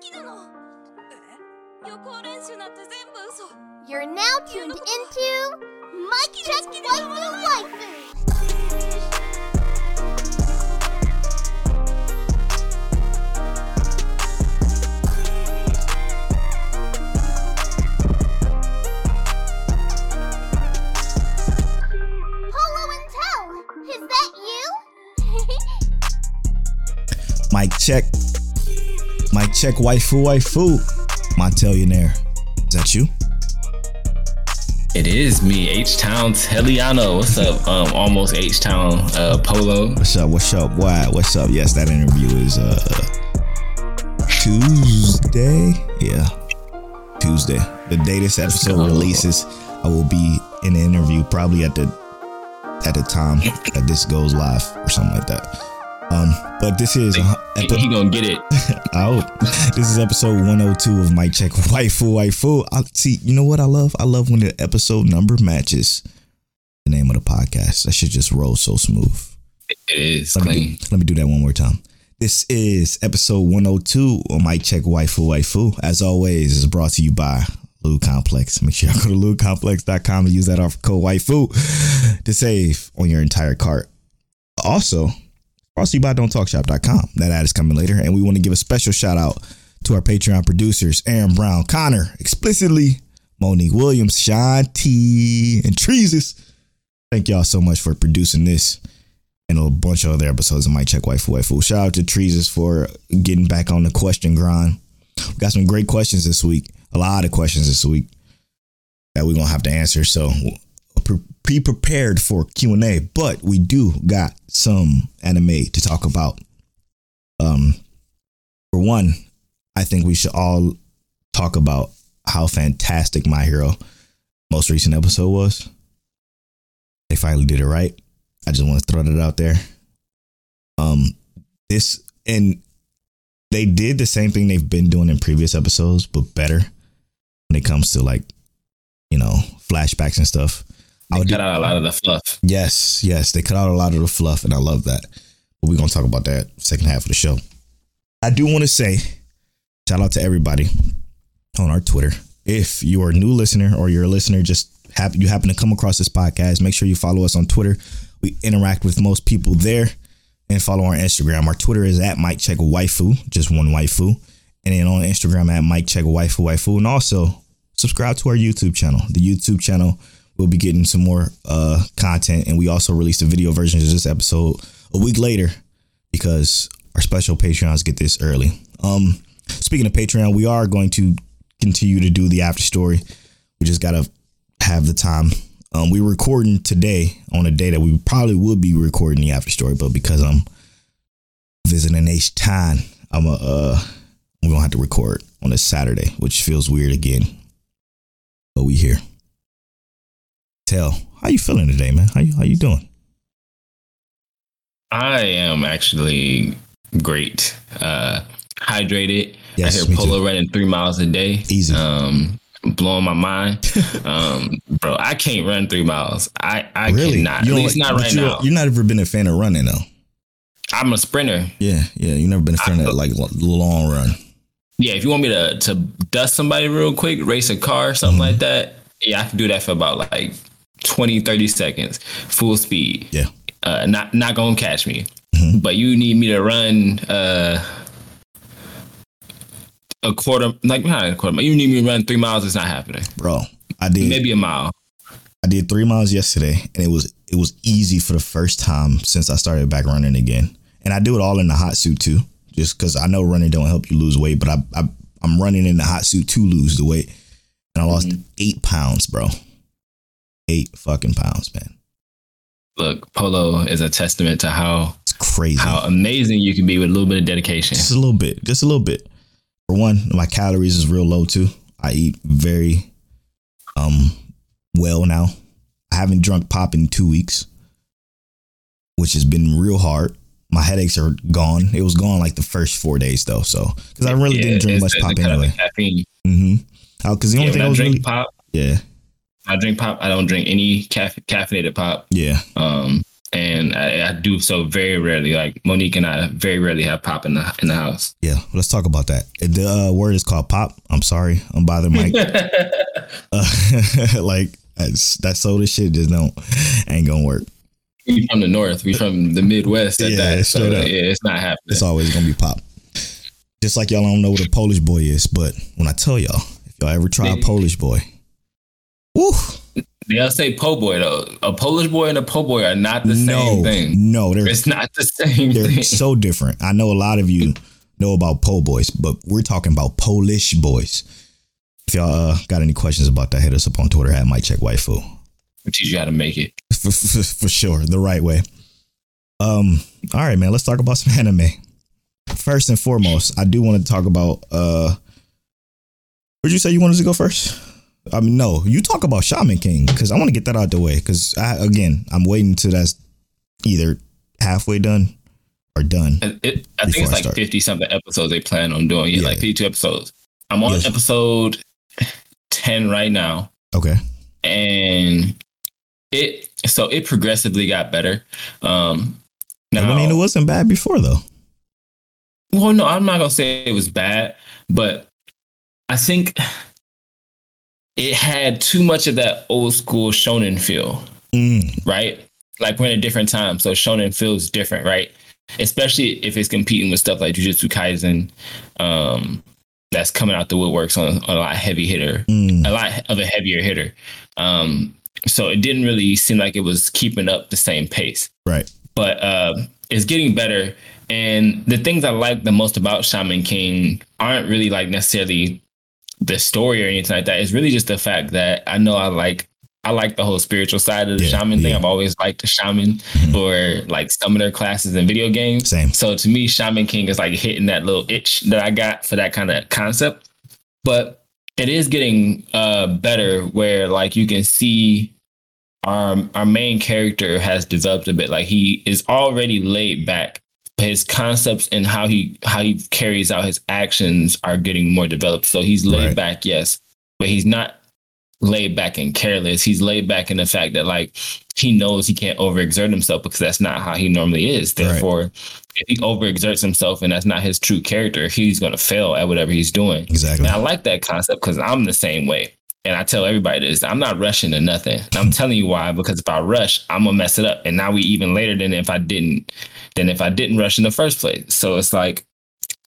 きなの予行練習なんて全部嘘 You're now tuned into Mike Check Waifu Waifu. Polo and Tell, is that you? Mic check. Mic check. Waifu, waifu. Montellionaire. Is that you? It is me, H Town Teliano. What's up? Um, almost H Town uh, Polo. What's up? What's up? Why? What's up? Yes, that interview is uh Tuesday. Yeah, Tuesday. The day this episode releases, I will be in the interview probably at the at the time that this goes live or something like that. Um, but this is He, epi- he gonna get it. out. This is episode 102 of Mike Check Waifu Waifu. I see, you know what I love? I love when the episode number matches the name of the podcast. That should just roll so smooth. It is Let me, do, let me do that one more time. This is episode 102 on Mike Check Waifu Waifu. As always, it's brought to you by Lube Complex. Make sure y'all go to lubecomplex.com and use that offer code Waifu to save on your entire cart. Also, to you by Don'tTalkShop.com. That ad is coming later. And we want to give a special shout out to our Patreon producers, Aaron Brown, Connor, explicitly, Monique Williams, Sean T, and Treeses. Thank y'all so much for producing this and a bunch of other episodes of My Check Waifu Waifu. Shout out to Treeses for getting back on the question grind. We got some great questions this week. A lot of questions this week that we're gonna have to answer. So be prepared for Q and A. But we do got some anime to talk about. Um, for one, I think we should all talk about how fantastic My Hero most recent episode was. They finally did it right. I just want to throw that out there. Um, this and they did the same thing they've been doing in previous episodes, but better when it comes to like, you know, flashbacks and stuff. I They do- cut out a lot of the fluff. Yes, yes, they cut out a lot of the fluff, and I love that. But we're gonna talk about that second half of the show. I do want to say, shout out to everybody on our Twitter. If you are a new listener or you're a listener, just have you happen to come across this podcast, make sure you follow us on Twitter. We interact with most people there, and follow our Instagram. Our Twitter is at Mike Check Waifu, just one waifu, and then on Instagram at Mike Check Waifu Waifu, and also subscribe to our YouTube channel. The YouTube channel we'll be getting some more uh content. And we also released a video version of this episode a week later because our special patreons get this early. Um speaking of patreon we are going to continue to do the after story. We just gotta have the time. Um we're recording today on a day that we probably would be recording the after story but because i'm visiting h time i'm a uh we're gonna have to record on a saturday which feels weird again but we here tell how you feeling today man how you how you doing I am actually great. Uh, hydrated. Yes, I hear Polo too. running three miles a day. Easy. Um, blowing my mind. um, bro, I can't run three miles. I I really? cannot. At You don't least like- not right you now. You're not ever been a fan of running though. I'm a sprinter. Yeah, yeah. You never been a fan of like long run. Yeah, if you want me to to dust somebody real quick, race a car, something Mm-hmm. like that, yeah, I can do that for about like 20, 30 seconds, full speed. Yeah. Uh, not not gonna catch me. Mm-hmm. But you need me to run uh a quarter like not a quarter, you need me to run three miles, it's not happening. Bro, I did Maybe a mile. I did three miles yesterday and it was it was easy for the first time since I started back running again. And I do it all in the hot suit too. Just because I know running don't help you lose weight, but I, I I'm running in the hot suit to lose the weight. And I lost Mm-hmm. eight pounds, bro. Eight fucking pounds, man. Look, polo is a testament to how It's crazy. how amazing you can be with a little bit of dedication. Just a little bit. Just a little bit. For one, my calories is real low too. I eat very um well now. I haven't drunk pop in two weeks, which has been real hard. My headaches are gone. It was gone like the first four days though. So because I really Yeah, didn't drink much pop the cut of the anyway. Caffeine. Mm-hmm. Because the only Yeah, thing I I was drink really pop, yeah I drink pop. I don't drink any caff- caffeinated pop. yeah Um, and I, I do so very rarely. Like Monique and I very rarely have pop in the in the house. Yeah, let's talk about that. The uh, word is called pop. I'm sorry, I'm bothering Mike. uh, like that soda shit just don't ain't gonna work. We from the north. We from the Midwest at Yeah, that. So yeah, it's not happening. It's always gonna be pop. Just like y'all don't know what a Polish boy is, but when I tell y'all, if y'all ever try a Polish boy, woo, They'll say po' boy though. A Polish boy and a po' boy are not the no, same thing. no, they're It's not the same they're thing. so different. I know a lot of you know about po boys, but we're talking about Polish boys. If y'all uh, got any questions about that, hit us up on Twitter at Mike Check Waifu. We'll teach you how to make it. for, for, for sure the right way um all right man let's talk about some anime first and foremost i do want to talk about uh would you say you wanted to go first i mean no you talk about shaman king because i want to get that out the way because i again i'm waiting till that's either halfway done or done It, I think it's I like 50 something episodes they plan on doing. Yeah, Yeah. like 52 episodes. I'm on Yes. episode 10 right now. okay And it so it progressively got better. Um now, i mean it wasn't bad before though well, no, I'm not gonna say it was bad, but I think it had too much of that old school shonen feel. Mm, right? Like we're in a different time, so shonen feels different, right? Especially if it's competing with stuff like Jujutsu Kaisen, um, that's coming out the woodworks on, on a lot heavy hitter, mm, a lot of a heavier hitter. Um, so it didn't really seem like it was keeping up the same pace, right but uh, it's getting better. And the things I like the most about Shaman King aren't really like necessarily the story or anything like that. It's really just the fact that I know I like I like the whole spiritual side of the Yeah, shaman thing. yeah. I've always liked the shaman Mhm. or like some of their classes in video games. Same. So to me, Shaman King is like hitting that little itch that I got for that kind of concept. But it is getting uh better where like you can see our our main character has developed a bit. Like he is already laid back. His concepts and how he how he carries out his actions are getting more developed. So he's laid Right. back, yes, but he's not laid back and careless. He's laid back in the fact that like he knows he can't overexert himself because that's not how he normally is. Right. Therefore, if he overexerts himself and that's not his true character, he's gonna fail at whatever he's doing. exactly And I like that concept because I'm the same way. And I tell everybody this, I'm not rushing to nothing. I'm telling you why, because if I rush, I'm gonna mess it up. And now we even later than if I didn't, than if I didn't rush in the first place. So it's like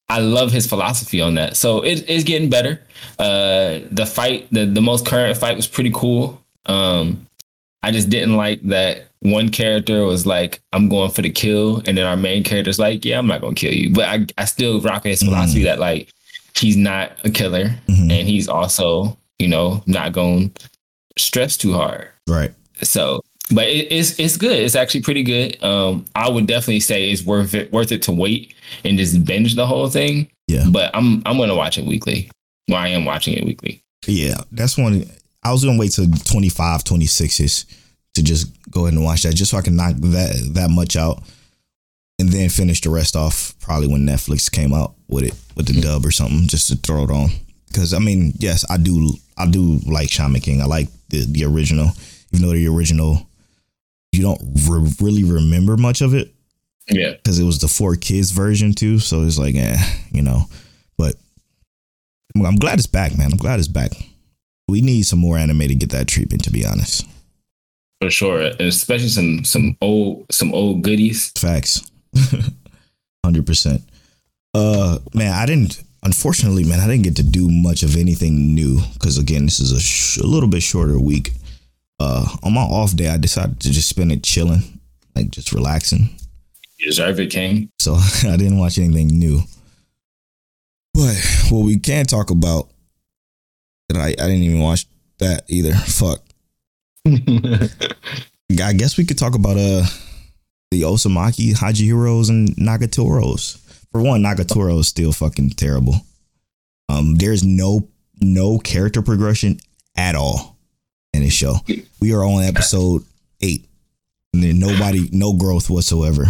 I love his philosophy on that. So it, it's getting better. Uh the fight, the, the most current fight was pretty cool. Um I just didn't like that one character was like, I'm going for the kill, and then our main character's like, Yeah, I'm not gonna kill you. But I, I still rock his philosophy that like he's not a killer Mhm. and he's also, you know, not going to stress too hard. right So, but it, it's it's good. It's actually pretty good. Um, I would definitely say it's worth it worth it to wait and just binge the whole thing. Yeah. But I'm I'm gonna watch it weekly. Well, I am watching it weekly. Yeah, that's one. I was gonna wait till 25, 26s to just go ahead and watch that, just so I can knock that that much out, and then finish the rest off. Probably when Netflix came out with it with the dub or something, just to throw it on. Because I mean, yes, I do. I do like Shaman King. I like the the original, even though the original you don't re- really remember much of it Yeah. because it was the 4Kids version too. So it's like, eh, you know. But I'm- glad it's back, man. I'm glad it's back. We need some more anime to get that treatment, to be honest. For sure. And especially some some old some old goodies. Facts, hundred percent. Uh, man, I didn't. Unfortunately, man, I didn't get to do much of anything new because again, this is a, sh- a little bit shorter week. Uh, on my off day, I decided to just spend it chilling, like just relaxing. You deserve it, King. so I didn't watch anything new. But what we can talk about that I, I didn't even watch that either. Fuck. I guess we could talk about uh the Osamake, Higehiros, and Nagatoros. For one, Nagatoro is still fucking terrible. Um, there's no no character progression at all in this show. We are on episode eight, and nobody, no growth whatsoever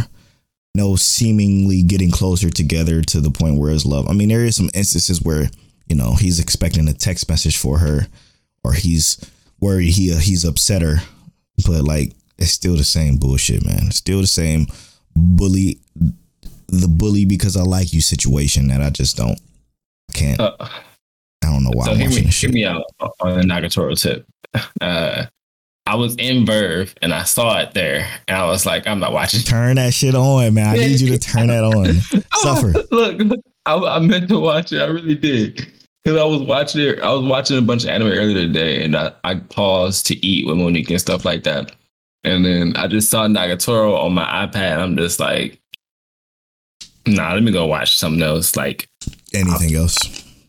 no seemingly getting closer together to the point where it's love. I mean, there is some instances where you know he's expecting a text message for her, or he's worried he uh, he's upset her, but like it's still the same bullshit, man. Still the same bully, the bully because I like you situation that I just don't, can't. Uh, I don't know why so I'm hear me, hear me out on the Nagatoro tip. Uh, I was in Verve and I saw it there, and I was like, I'm not watching. Turn that shit on, man. I need you to turn that on. Suffer. Look, look, I, I meant to watch it. I really did. Because I was watching it. I was watching a bunch of anime earlier today, and I, I paused to eat with Monique and stuff like that. And then I just saw Nagatoro on my iPad. I'm just like, nah, let me go watch something else. Like Anything else?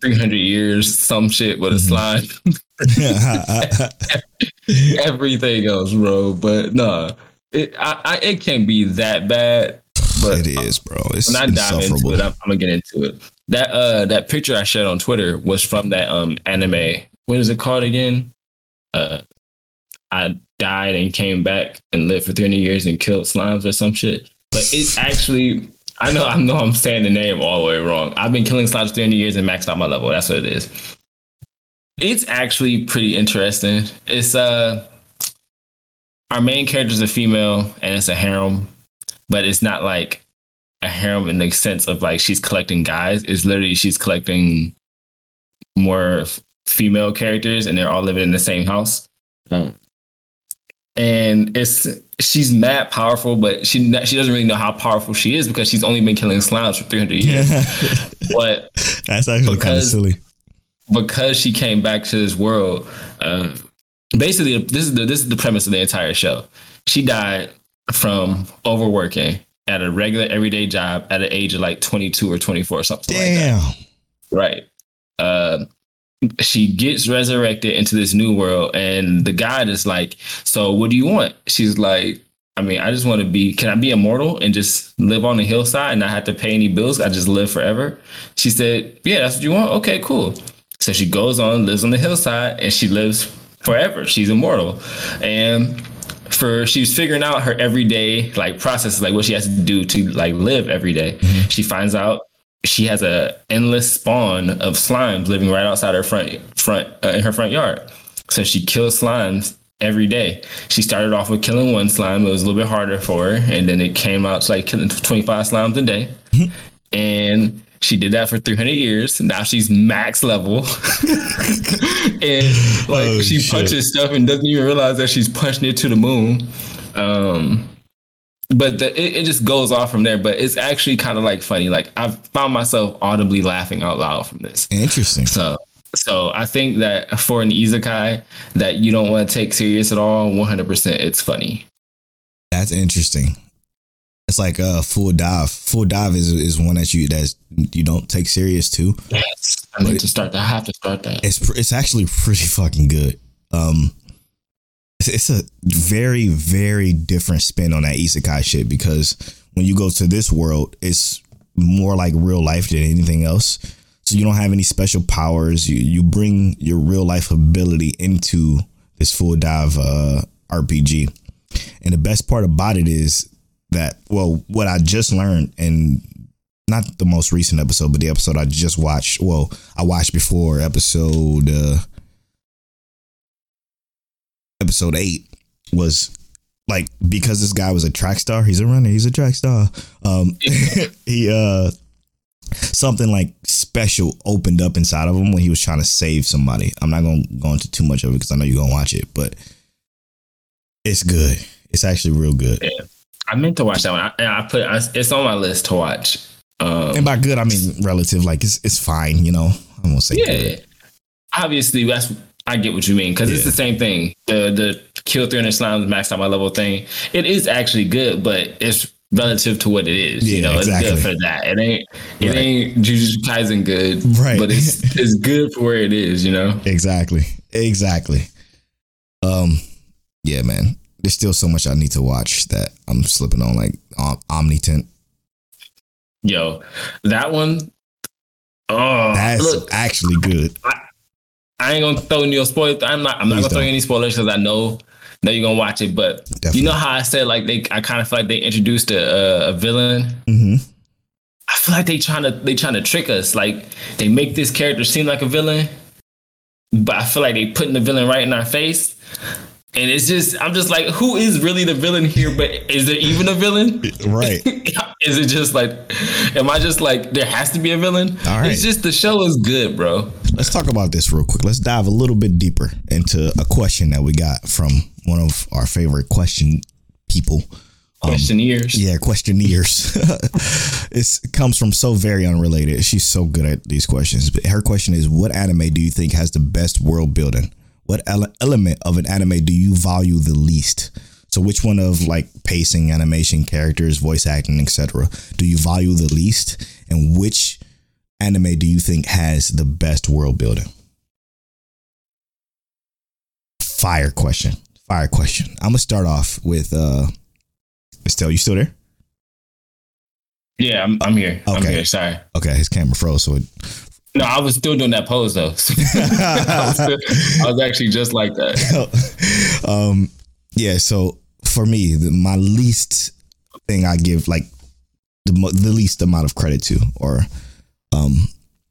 300 years, some shit with a slime. Everything else, bro. But no, it I, I it can't be that bad. But it is, bro. It's when I dive into it, I'm, I'm gonna get into it. That uh that picture I shared on Twitter was from that um anime. What is it called again? Uh I died and came back and lived for 300 years and killed slimes or some shit. But it's actually I know I know I'm saying the name all the way wrong. I've been killing slimes for 300 years and maxed out my level. That's what it is. It's actually pretty interesting. It's uh our main character is a female and it's a harem, but it's not like a harem in the sense of like she's collecting guys. It's literally she's collecting more female characters and they're all living in the same house. And it's she's mad powerful, but she she doesn't really know how powerful she is because she's only been killing slimes for 300 years. but That's actually kind of silly. because she came back to this world, uh, basically this is the this is the premise of the entire show. She died from overworking at a regular everyday job at an age of like 22 or 24 or something like that. Damn. Right. Uh, she gets resurrected into this new world, and the god is like, "So, what do you want?" She's like, "I mean, I just want to be. Can I be immortal and just live on the hillside and not have to pay any bills? I just live forever." She said, "Yeah, that's what you want. Okay, cool." So she goes on, lives on the hillside, and she lives forever. She's immortal, and for she's figuring out her everyday like process, like what she has to do to like live every day. Mm-hmm. She finds out she has a endless spawn of slimes living right outside her front front uh, in her front yard. So she kills slimes every day. She started off with killing one slime. It was a little bit harder for her, and then it came out to like killing 25 slimes a day. And she did that for 300 years. Now she's max level. and like Oh, she shit. punches stuff and doesn't even realize that she's punching it to the moon. Um, but the, it, it just goes off from there. But it's actually kind of like funny. Like I've found myself audibly laughing out loud from this. Interesting. So, so I think that for an isekai that you don't want to take serious at all, 100% it's funny. That's interesting. It's like a full dive. Full dive is is one that you that you don't take serious too. Yes. I need to start that. I have to start that. It's it's actually pretty fucking good. Um, it's a very very different spin on that isekai shit because when you go to this world, it's more like real life than anything else. So you don't have any special powers. You you bring your real life ability into this full dive uh, RPG, and the best part about it is that well, what I just learned and not the most recent episode, but the episode I just watched. Well, I watched before episode uh episode eight was like because this guy was a track star. He's a runner. He's a track star. Um, he uh something like special opened up inside of him when he was trying to save somebody. I'm not gonna go into too much of it because I know you're gonna watch it, but it's good. It's actually real good. I meant to watch that one. I, and I put I, it's on my list to watch. Um, And by good, I mean relative. Like it's it's fine. You know, I won't say good. yeah, obviously that's I get what you mean because it's the same thing. The the kill 300 slimes max out my level thing. It is actually good, but it's relative to what it is. you Yeah, know, exactly. it's good for that. It ain't it Right. ain't Jujutsu Kaisen good, Right. But it's it's good for where it is. You know. Exactly. Exactly. Um, yeah, man. There's still so much I need to watch that I'm slipping on, like um, Omnitent. Yo, that one. Oh, That's look, actually good. I ain't gonna throw any spoilers. I'm not. I'm not gonna throw don't. any spoilers because I know know you're gonna watch it. But Definitely. you know how I said like they, I kind of feel like they introduced a, a villain. hmm I feel like they trying to they trying to trick us. Like they make this character seem like a villain, but I feel like they putting the villain right in our face. and it's just I'm just like, who is really the villain here? But is there even a villain? Right. is it just like, am I just like there has to be a villain? All right. It's just the show is good, bro. Let's talk about this real quick. Let's dive a little bit deeper into a question that we got from one of our favorite question people. Um, questionnaires. Yeah, questionnaires. it comes from so very unrelated. She's so good at these questions. But her question is What anime do you think has the best world building? What ele- element of an anime do you value the least? So, which one of like pacing, animation, characters, voice acting, etc., do you value the least? And which anime do you think has the best world building? Fire question. Fire question. I'm gonna start off with uh Estelle, you still there? Yeah, I'm, I'm here. I'm Okay. here. Sorry. Okay, his camera froze, so it, No, I was still doing that pose though. I, was still- I was actually just like that. um, yeah. So for me, the, my least thing I give like the the least amount of credit to, or um,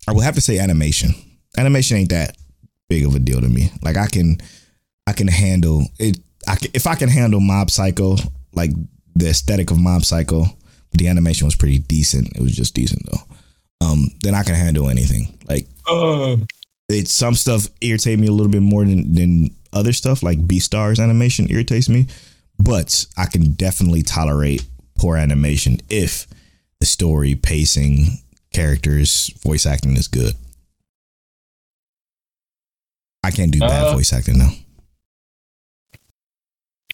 I would have to say animation. Animation ain't that big of a deal to me. Like I can, I can handle it. I can, if I can handle Mob Psycho, like the aesthetic of Mob Psycho, the animation was pretty decent. It was just decent though. Um, then I can handle anything. Like it's some stuff irritate me a little bit more than, than other stuff like Beastars animation irritates me but i can definitely tolerate poor animation if the story pacing characters voice acting is good i can't do bad Uh, voice acting though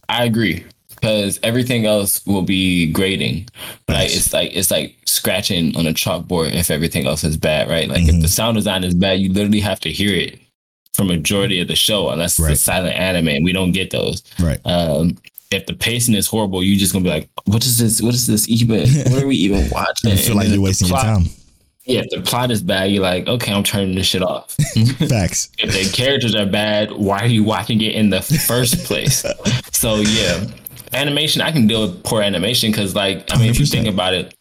I agree because everything else will be grading. Like Nice. it's like it's like scratching on a chalkboard if everything else is bad, right? Like Mhm. if the sound design is bad, you literally have to hear it for majority of the show, unless Right. it's a silent anime, and we don't get those. right Um, if the pacing is horrible, you're just gonna be like, "What is this? What is this even? What are we even watching?" you feel And like you're wasting the your time Yeah, if the plot is bad, you're like, "Okay, I'm turning this shit off." facts if the characters are bad, why are you watching it in the first place? so yeah, animation I can deal with poor animation because like I mean if you think about it,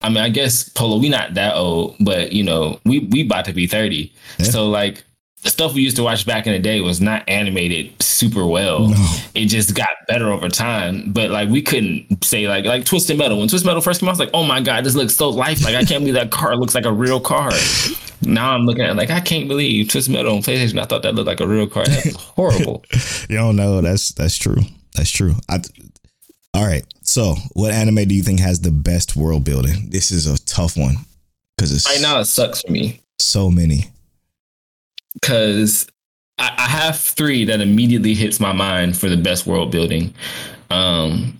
I mean I guess Polo we not that old, but you know we we about to be thirty, Yeah. so like. The stuff we used to watch back in the day was not animated super well. No. It just got better over time. But like we couldn't say like like Twisted Metal. When Twisted Metal first came out, I was like, oh my god, this looks so lifelike. I can't believe that car looks like a real car. Now I'm looking at it like I can't believe Twisted Metal on PlayStation. I thought that looked like a real car. That's horrible. you don't know that's that's true that's true I, all right so what anime do you think has the best world building this is a tough one because it's right now it sucks for me so many because I, I have three that immediately hits my mind for the best world building. Um,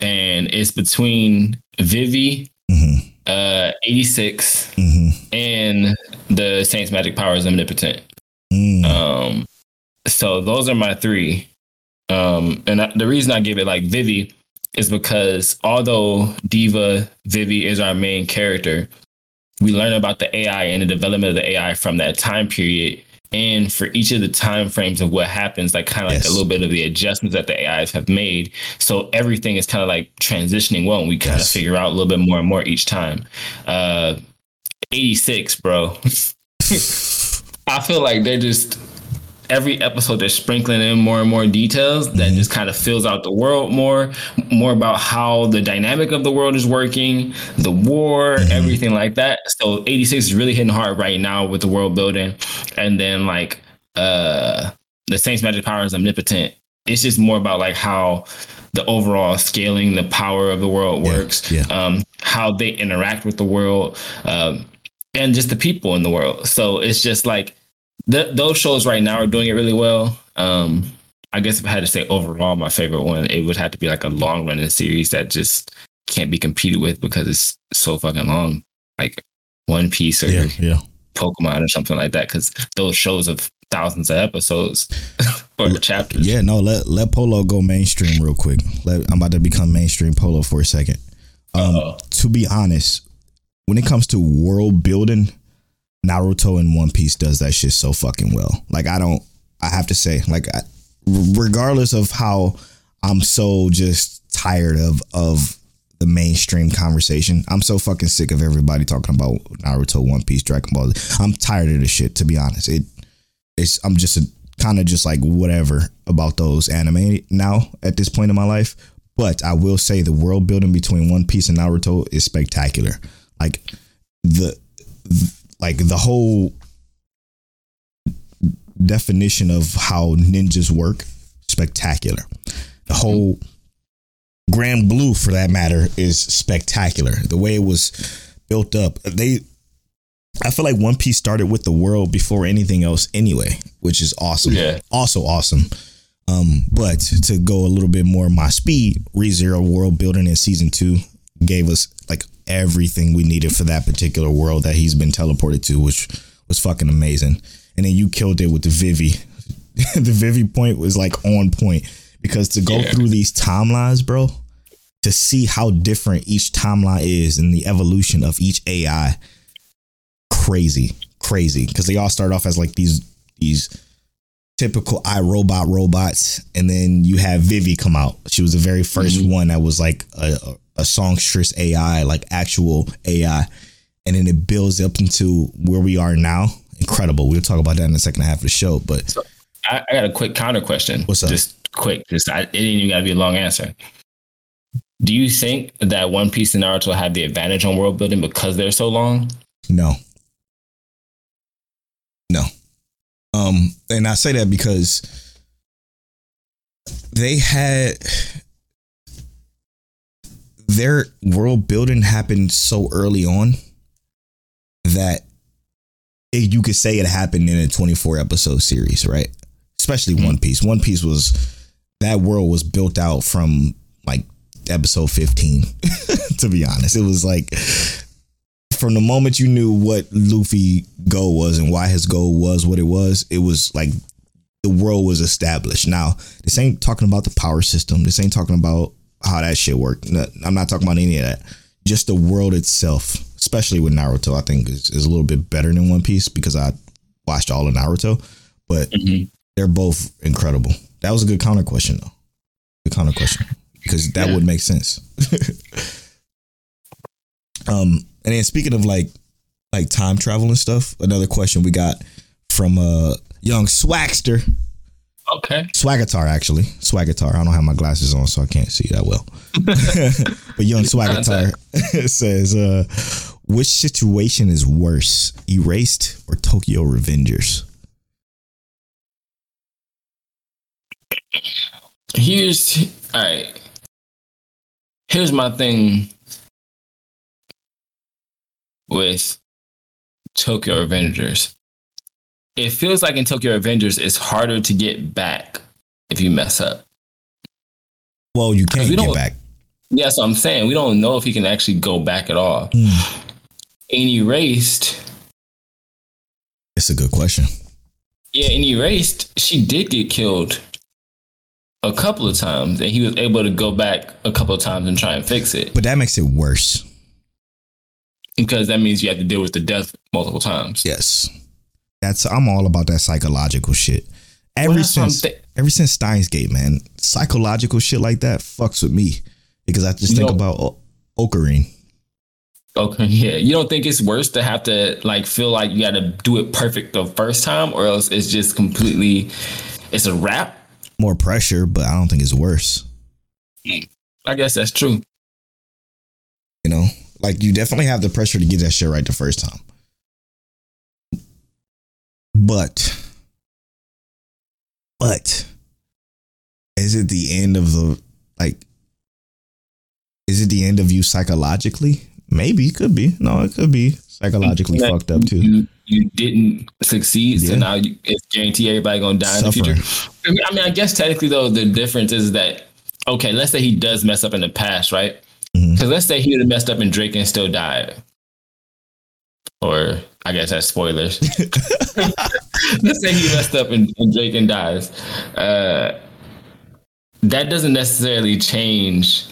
and it's between Vivy, hmm uh, 86, hmm and the Saints Magic Powers Omnipotent. mm. Um, so those are my three. Um, and I, the reason I give it like Vivy is because although Diva Vivy is our main character, we learn about the AI and the development of the AI from that time period. And for each of the time frames of what happens, like kind of like Yes. a little bit of the adjustments that the AIs have made. So everything is kind of like transitioning well, and we kind of Yes. figure out a little bit more and more each time. Uh, 86, bro. I feel like they're just every episode they're sprinkling in more and more details that just kind of fills out the world more, more about how the dynamic of the world is working, the war, everything like that. So 86 is really hitting hard right now with the world building. And then like uh the Saints Magic Power is omnipotent. It's just more about like how the overall scaling, the power of the world Yeah, works, yeah. um, how they interact with the world, um, and just the people in the world. So it's just like th- those shows right now are doing it really well. Um, I guess if I had to say overall, my favorite one, it would have to be like a long running series that just can't be competed with because it's so fucking long, like One Piece or yeah yeah Pokemon or something like that. Because those shows have thousands of episodes or chapters. Yeah, no, let let Polo go mainstream real quick. Let, I'm about to become mainstream Polo for a second. Um, to be honest, when it comes to world building, Naruto and One Piece does that shit so fucking well. Like I don't, I have to say, like I, regardless of how I'm so just tired of of the mainstream conversation. I'm so fucking sick of everybody talking about Naruto, One Piece, Dragon Ball. I'm tired of this shit. To be honest, it it's I'm just kind of just like whatever about those anime now at this point in my life. But I will say the world building between One Piece and Naruto is spectacular. Like the, th- like the whole definition of how ninjas work, spectacular. The whole Grand Blue, for that matter, is spectacular. The way it was built up, they. I feel like One Piece started with the world before anything else, anyway, which is awesome. Yeah. Also awesome. Um, but to go a little bit more my speed, ReZero world building in season two gave us like everything we needed for that particular world that he's been teleported to, which was fucking amazing. And then you killed it with the Vivy. the Vivy point was like on point because to go Yeah. through these timelines, bro, to see how different each timeline is and the evolution of each AI, crazy, crazy. Because they all start off as like these these typical iRobot robots, and then you have Vivy come out. She was the very 1st mm-hmm. one that was like a, a, songstress AI, like actual AI, and then it builds up into where we are now. Incredible. We'll talk about that in the second half of the show, but I, I got a quick counter question. What's up? Just quick. Just I, it ain't even got to be a long answer. Do you think that One Piece and Naruto have the advantage on world building because they're so long? No. No. Um, and I say that because they had their world building happened so early on that it, you could say it happened in a 24 episode series, right? Especially mm-hmm. One Piece. One Piece was that world was built out from like episode 15 to be honest. It was like from the moment you knew what Luffy goal was and why his goal was what it was, it was like the world was established. Now, this ain't talking about the power system. This ain't talking about how that shit worked. I'm not talking about any of that. Just the world itself, especially with Naruto, I think is, is a little bit better than One Piece because I watched all of Naruto, but Mhm. they're both incredible. That was a good counter question though. Good counter question because that Yeah. would make sense. um, and then speaking of like like time travel and stuff, another question we got from uh young Swagster, Okay. Swag Swagatar actually, Swag Swagatar. I don't have my glasses on, so I can't see that well. but young Swagatar says, uh, "Which situation is worse, Erased or Tokyo Revengers?" Here's all right. Here's my thing with Tokyo Avengers. It feels like in Tokyo Avengers, it's harder to get back if you mess up. Well, you can't we get back. Yeah, what I'm saying. We don't know if he can actually go back at all. Hmm. In Erased, It's a good question. yeah, in Erased, she did get killed a couple of times, and he was able to go back a couple of times and try and fix it But that makes it worse. because that means you have to deal with the death multiple times. Yes. That's I'm all about that psychological shit. Ever Well, that's what I'm since thi- ever since Steins Gate, man, psychological shit like that fucks with me because I just You think about o- Okarin. Okay, yeah. You don't think it's worse to have to like feel like you got to do it perfect the first time, or else it's just completely, it's a wrap. More pressure, but I don't think it's worse. I guess that's true. You know, like you definitely have the pressure to get that shit right the first time. But, but, is it the end of the like? Is it the end of you psychologically? Maybe it could be. No, it could be psychologically fucked up too. You you didn't succeed, so now you, it's guaranteed everybody gonna die in the future. I mean, I mean, I guess technically though, the difference is that okay, let's say he does mess up in the past, right? Mm-hmm. Because let's say he would have messed up and Draken still died, or I guess that's spoilers. let's say he messed up and, and Draken dies. Uh, that doesn't necessarily change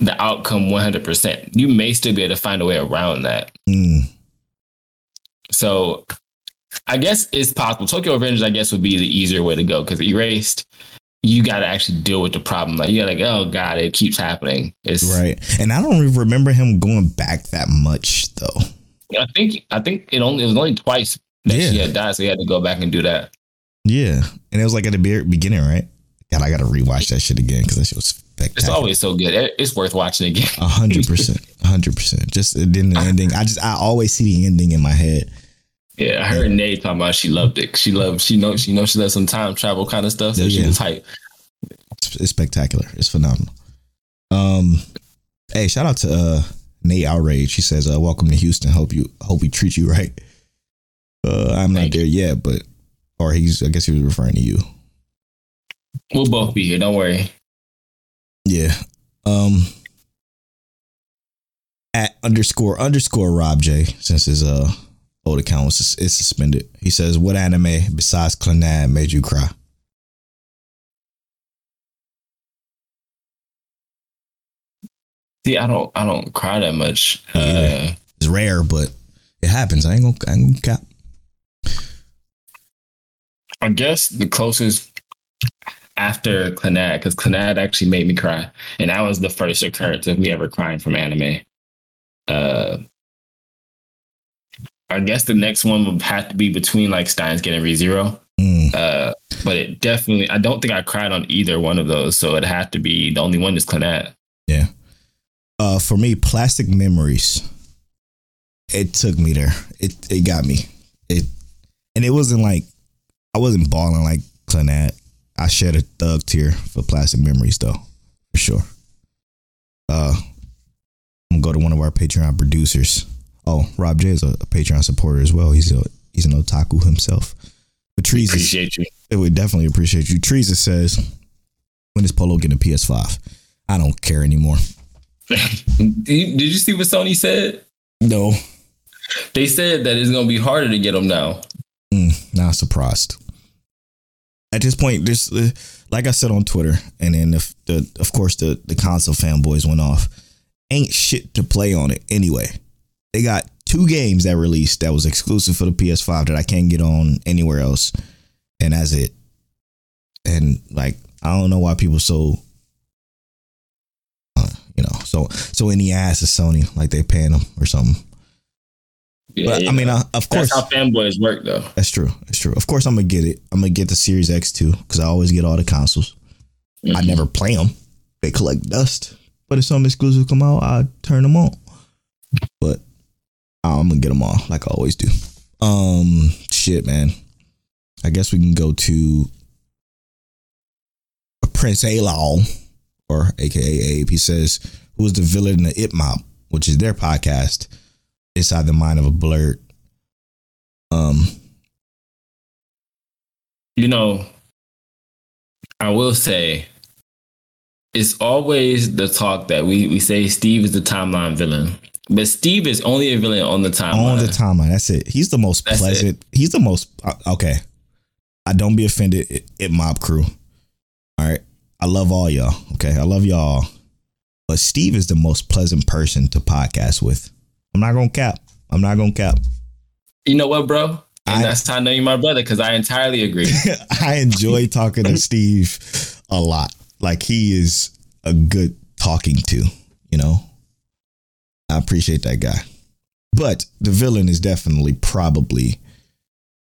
the outcome 100%. You may still be able to find a way around that. Mm, So I guess it's possible. Tokyo Revengers, I guess, would be the easier way to go because erased, you got to actually deal with the problem. Like you got like, oh god, it keeps happening. It's right. And I don't remember him going back that much though. I think I think it only it was only twice that she Yeah. had died, so he had to go back and do that. Yeah, and it was like at the beginning, right? God, I gotta rewatch that shit again because that shit was spectacular. It's always so good. It's worth watching again. A hundred percent, a hundred percent. Just uh, then the ending. I just I always see the ending in my head. Yeah, I heard Nate talking about she loved it. She loved. She knows. She knows she loves some time travel kind of stuff. So Yeah, she yeah. was hype. It's, it's spectacular. It's phenomenal. Um, hey, shout out to uh Nate Outrage. He says, uh, "Welcome to Houston. Hope you hope we treat you right." Uh, I'm not Thank there yet, but or he's I guess he was referring to you. We'll both be here. Don't worry. Yeah. Um at underscore underscore Rob J since his uh old account was is suspended. He says, "What anime besides Clannad made you cry?" See, I don't. I don't cry that much. Uh, It's rare, but it happens. I ain't gonna, I ain't gonna cap. I guess the closest after Clannad, because Clannad actually made me cry, and that was the first occurrence of me ever crying from anime. Uh, I guess the next one would have to be between like Steins Gate and ReZero. Mm, Uh, but it definitely, I don't think I cried on either one of those, so it had to be the only one is Clannad. yeah. Uh, for me, plastic memories. It took me there. It it got me. It and it wasn't like I wasn't balling like Clannad. I shed a thug tear for plastic memories though, for sure. Uh, I'm gonna go to one of our Patreon producers. Oh, Rob J is a, a Patreon supporter as well. He's a he's an otaku himself. But Trees Appreciate you. it would definitely appreciate you. Teresa says, when is Polo getting a PS5? I don't care anymore. Did you did you see what Sony said? No. They said that it's gonna be harder to get them now. Mm, not surprised. At this point, this uh, like I said on Twitter, and then if the of course the the console fanboys went off. Ain't shit to play on it anyway. They got two games that released that was exclusive for the PS5 that I can't get on anywhere else, and that's it. And like I don't know why people so, so so in the ass of Sony, like they paying them or something. Yeah, But you I mean, know. uh, of course, that's how fanboys work, though. that's true. That's true. Of course, I'm gonna get it. I'm gonna get the Series X too because I always get all the consoles. I Mhm. never play them; they collect dust. But if some exclusive come out, I turn them on. But I'm gonna get them all like I always do. Um, shit, man. I guess we can go to Prince Alal, or AKA Abe. He says, "Who is the villain in the It Mob, which is their podcast, inside the mind of a blurred." Um, You know, I will say, it's always the talk that we we say Steve is the timeline villain, but Steve is only a villain on the timeline. on the timeline. That's it. He's the most That's pleasant. He's the most uh, okay. I don't be offended. It, it mob crew. All right. I love all y'all. Okay. I love y'all. But Steve is the most pleasant person to podcast with. I'm not gonna cap. I'm not gonna cap. You know what, bro? And I- that's how I know you're my brother because I entirely agree. I enjoy talking to Steve a lot. Like he is a good talking to, you know. I appreciate that guy. But the villain is definitely probably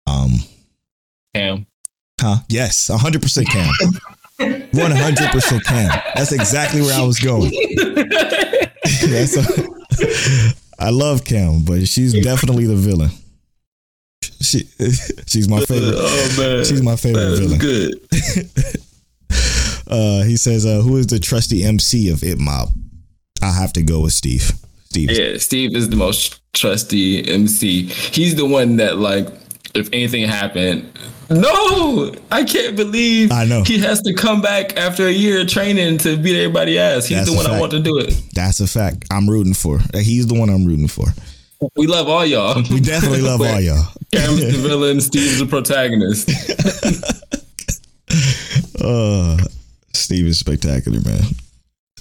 um Cam. Huh? Yes, 100% Cam. 100% Cam. That's exactly where I was going. That's a, I love Cam, but she's definitely the villain. She she's my favorite. Oh man, She's my favorite villain. Good. Uh, he says, uh, "Who is the trusty MC of It Mob?" I have to go with Steve. Steve. Yeah, Steve is the most trusty MC. He's the one that like, if anything happened, no, I can't believe I know. he has to come back after a year of training to beat everybody ass. He's That's the one I want to do it. That's a fact. I'm rooting for. He's the one I'm rooting for. We love all y'all. We definitely love all y'all. Cam's the villain, Steve's the protagonist. Uh, Steve is spectacular, man.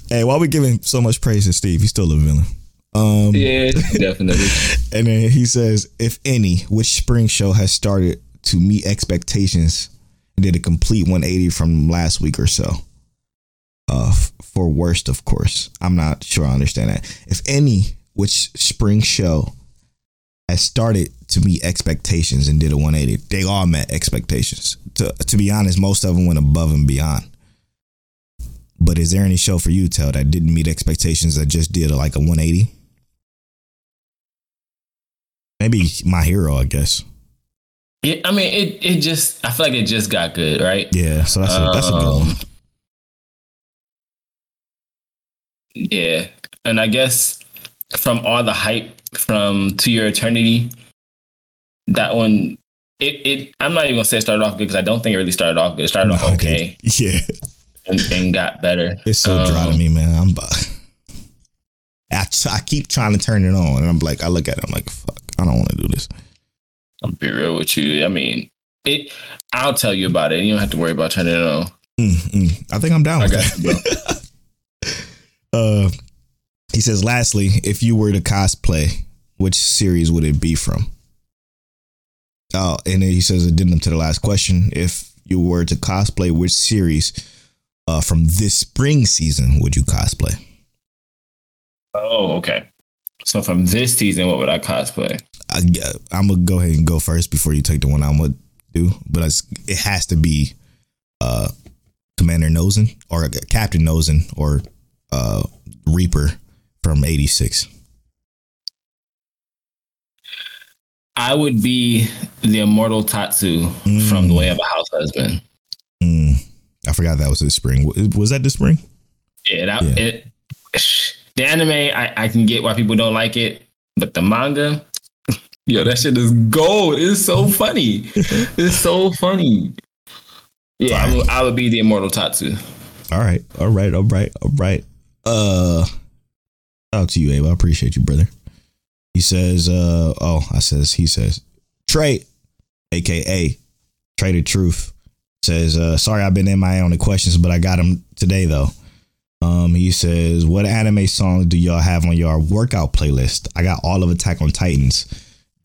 Hey, why are we giving so much praise to Steve? He's still a villain. Um, yeah, definitely. And then he says, if any, which spring show has started to meet expectations and did a complete 180 from last week or so? Uh, f- for worst, of course. I'm not sure I understand that. If any, which spring show has started to meet expectations and did a 180. They all met expectations. To to be honest, most of them went above and beyond. But is there any show for you, Tell, that didn't meet expectations that just did like a 180? Maybe My Hero, I guess. Yeah, I mean, it it just I feel like it just got good, right? Yeah, so that's a, that's a good Um, one. Yeah, and I guess from all the hype from To Your Eternity, that one, it it I'm not even gonna say it started off good because I don't think it really started off good. It started off No, it okay Yeah, and, and got better. it's so dry to Um, me, man. I'm. I, I keep trying to turn it on, and I'm like, I look at it, I'm like, fuck, I don't want to do this. I'll be real with you. I mean, it. I'll tell you about it. You don't have to worry about turning it on. I think I'm down I with that. uh, he says, lastly, if you were to cosplay, which series would it be from? Oh, and then he says, addendum to the last question. If you were to cosplay, which series uh, from this spring season would you cosplay? Oh, okay. So from this season, what would I cosplay? I, I'm gonna go ahead and go first before you take the one I'm gonna do, but it's, it has to be uh, Commander Nouzen or Captain Nouzen or uh, Reaper from '86. I would be the immortal Tatsu from The Way of a House Husband. Mm, I forgot that was this spring. Was that this spring? Yeah, that Yeah. it. The anime, I, I can get why people don't like it, but the manga, yo, that shit is gold. It's so funny. it's so funny. Yeah, I would, I would be the immortal Tatsu. All right, all right, all right, all right. Uh, out to you, Abe. I appreciate you, brother. He says, uh, oh, I says, he says, Trey, aka Trader Truth, says, uh, sorry, I've been in my own questions, but I got him today though. Um, he says, what anime songs do y'all have on your workout playlist? I got all of Attack on Titans,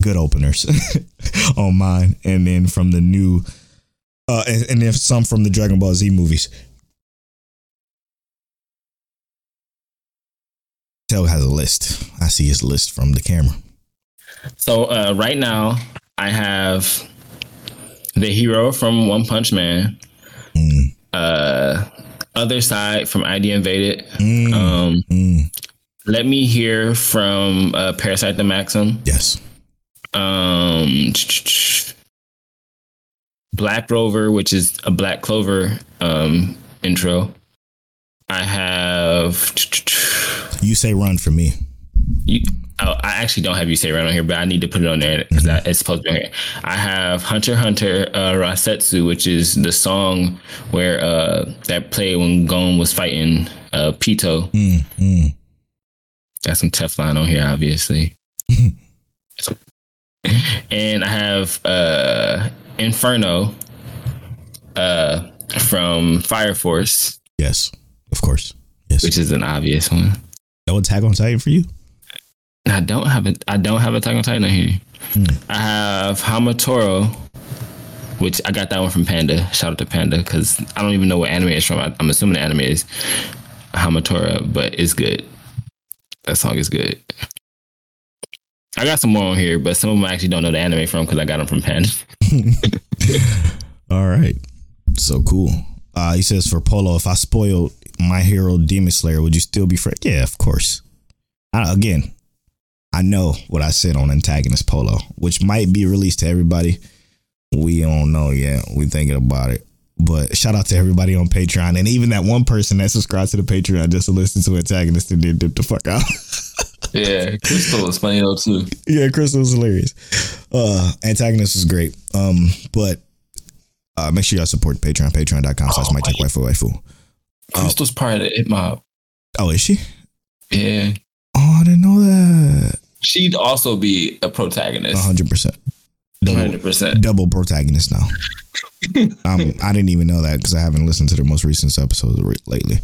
good openers on mine, and then from the new, uh, and, and then some from the Dragon Ball Z movies. Tell has a list. I see his list from the camera. So uh, right now, I have the hero from One Punch Man. Mm, Uh, other side from ID Invaded. mm, Um, mm. let me hear from uh, Parasyte the Maxim. Yes. um Black Rover, which is a Black Clover um intro. I have You say run for me. you. Oh, I actually don't have you say right on here, but I need to put it on there because it's supposed to be on here. I have Hunter Hunter uh, Rasetsu, which is the song where uh that played when Gon was fighting uh Pitou. Mm, mm. Got some Teflon on here, obviously. and I have uh Inferno uh from Fire Force, Yes. Of course. Yes. which is an obvious one. no attack on Titan for you? I don't have it. I don't have Attack on Titan here. Hmm. I have Hamatoro, which I got that one from Panda. Shout out to Panda because I don't even know what anime it's from. I, I'm assuming the anime is Hamatora, but it's good. That song is good. I got some more on here, but some of them I actually don't know the anime from because I got them from Panda. All right. So cool. Uh, he says for Polo, if I spoiled my hero Demon Slayer, would you still be friends? Yeah, of course. I, again, I know what I said on Antagonist Polo, which might be released to everybody. We don't know yet. We thinking about it. But shout out to everybody on Patreon and even that one person that subscribed to the Patreon just to listen to Antagonist and then dip the fuck out. Yeah, Crystal is funny though too. yeah, Crystal was hilarious. Uh Antagonist was great. Um, but uh make sure y'all support Patreon, patreon.com slash mic check waifu waifu. Crystal's part of the Hip Mob. Oh, is she? Yeah, Oh, I didn't know that. she'd also be a protagonist. hundred percent. Double, Hundred percent. double protagonist now. um, I didn't even know that because I haven't listened to the most recent episodes lately.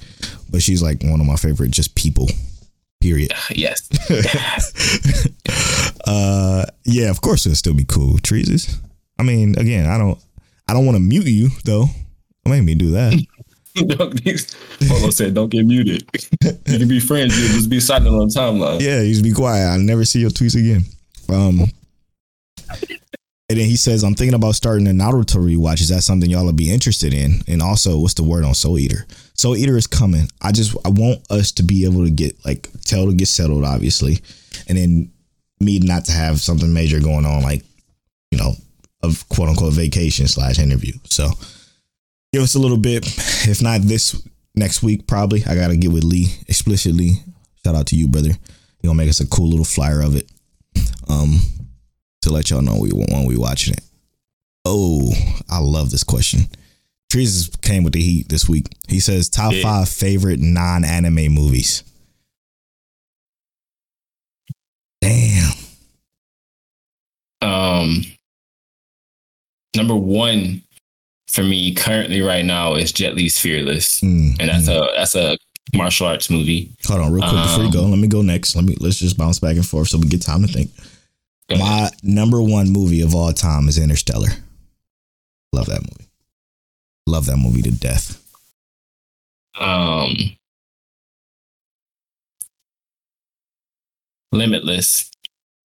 But she's like one of my favorite just people. Period. Yes. uh, yeah, of course it'll still be cool. Treeses. I mean, again, I don't, I don't want to mute you though. Don't make me do that. Polo said, "Don't get muted. You can be friends. You just be silent on the timeline." yeah, you just be quiet. I'll never see your tweets again. Um, And then he says, I'm thinking about starting a Naruto rewatch. Is that something y'all will be interested in? And also, what's the word on Soul Eater? Soul Eater is coming. I just I want us to be able to get like tell to get settled, obviously, and then me not to have something major going on, like you know, of quote unquote vacation slash interview. So give us a little bit. If not this next week, probably I gotta get with Lee explicitly. Shout out to you, brother. You gonna make us a cool little flyer of it. Um, to let y'all know we when we watching it. Oh, I love this question. Trees came with the heat this week. He says top Yeah. five favorite non-anime movies. Damn. Um, number one for me currently right now is Jet Li's Fearless, Mm, and that's mm. a that's a martial arts movie. Hold on, real quick before you go. um, Let me go next. Let me let's just bounce back and forth so we get time to think. My number one movie of all time is Interstellar. Love that movie. Love that movie to death. Um, Limitless.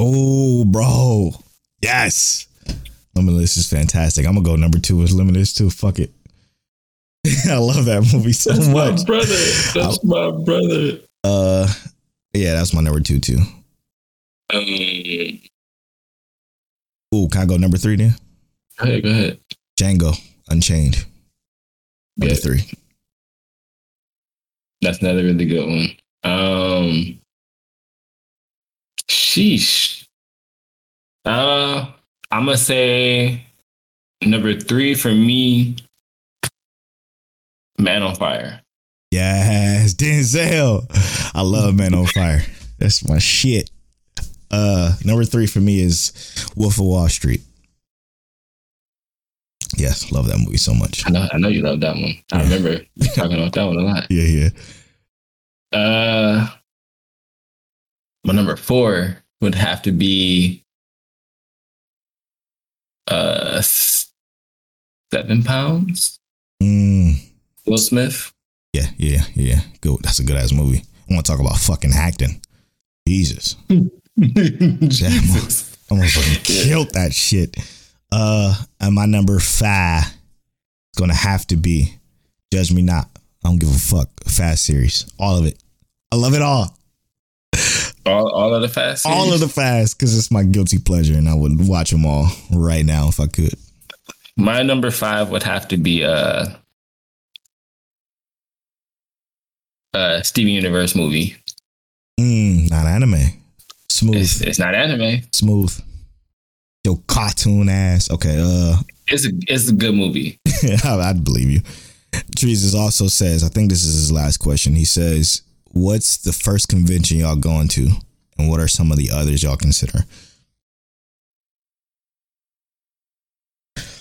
Oh, bro. Yes. Limitless is fantastic. I'm gonna go number two is Limitless too. Fuck it. I love that movie so much. My brother. That's my brother. Uh yeah, that's my number two too. Um, Ooh, can I go number three then? go ahead. Go ahead. Django Unchained. Number Yeah. three. That's another really good one. Um, sheesh. Uh, I'm gonna say number three for me. Man on Fire. Yes, Denzel. I love Man on Fire. That's my shit. Uh, number three for me is Wolf of Wall Street. Yes, love that movie so much. I know. I know you love that one. I remember talking about that one a lot. Yeah, yeah. Uh, my number four would have to be uh seven pounds. Mm, Will Smith. yeah, yeah, yeah. Good. That's a good ass movie. I want to talk about fucking acting. Jesus, Jesus. I almost fucking killed that shit. Uh, and my number five is gonna have to be Judge Me Not. I don't give a fuck. Fast series, all of it. I love it all. All, all of the fast. all of the fast because it's my guilty pleasure and i would watch them all right now if i could My number five would have to be uh uh Steven Universe movie. mm, not anime smooth It's it's not anime. smooth yo cartoon ass okay uh It's a it's a good movie. i'd believe you trees also says i think this is his last question he says what's the first convention y'all going to and what are some of the others y'all consider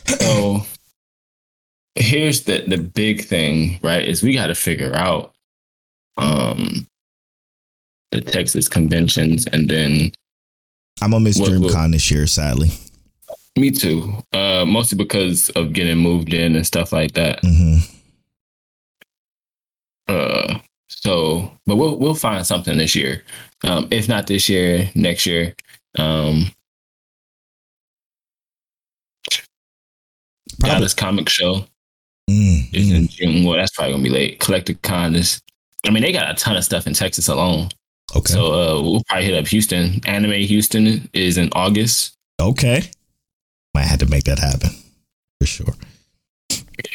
So here's the the big thing, right? Is we got to figure out um the Texas conventions, and then i'm gonna miss What- dreamcon this year sadly me too. Uh, mostly because of getting moved in and stuff like that. hmm Uh, so, but we'll we'll find something this year. Um, if not this year, next year. Um, Probably. Dallas Comic Show Mm, is mm. in June. Well, that's probably gonna be late. Collective Con is. I mean, they got a ton of stuff in Texas alone. okay So uh, we'll probably hit up Houston. Anime Houston is in August. okay might have to make that happen for sure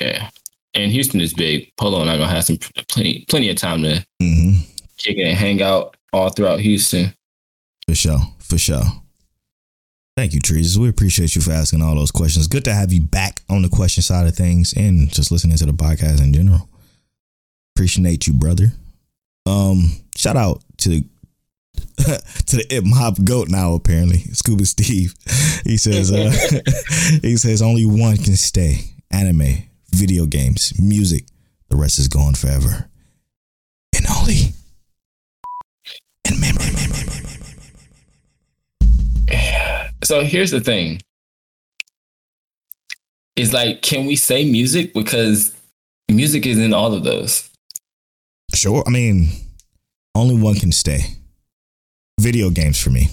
Yeah, and Houston is big. Polo and I gonna have some plenty plenty of time to hmm kick it and hang out all throughout Houston. For sure. For sure. Thank you, Trees. We appreciate you for asking all those questions. Good to have you back on the question side of things and just listening to the podcast in general. Appreciate you, brother. Um, shout out to to the hip hop goat now, apparently. Scuba Steve. He says uh he says only one can stay. Anime, video games, music. The rest is gone forever. And only in memory. So here's the thing. Is like, can we say music? Because music is in all of those. Sure. I mean, only one can stay. Video games for me.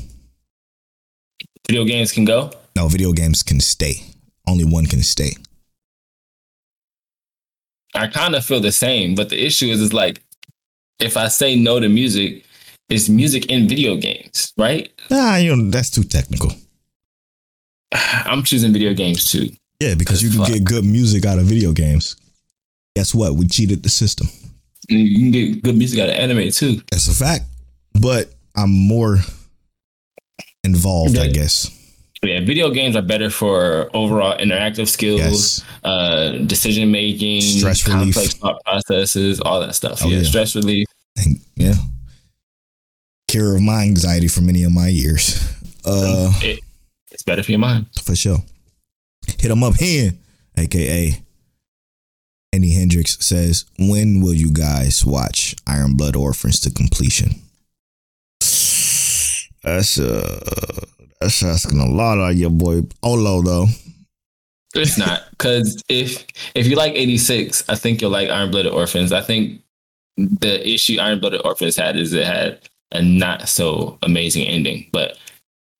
Video games can go. No, video games can stay. Only one can stay. I kind of feel the same, but the issue is, is like, if I say no to music, it's music in video games, right? Nah, you know that's too technical. I'm choosing video games too. Yeah, because you can Fuck. get good music out of video games. Guess what? We cheated the system. You can get good music out of anime too. That's a fact. But I'm more involved, I guess. Yeah, video games are better for overall interactive skills, Yes. uh, decision making, Stress relief. complex thought processes, all that stuff. Oh, yeah, yeah. stress relief. And yeah. Cure of my anxiety for many of my years. Uh It, it's better for your mind. for sure. Hit him up here, aka Andy Hendricks says, When will you guys watch Iron Blood Orphans to completion? That's uh that's asking a lot of your boy Olo though. It's not because if if you like '86, I think you'll like Iron Blooded Orphans. I think the issue Iron Blooded Orphans had is it had a not so amazing ending, but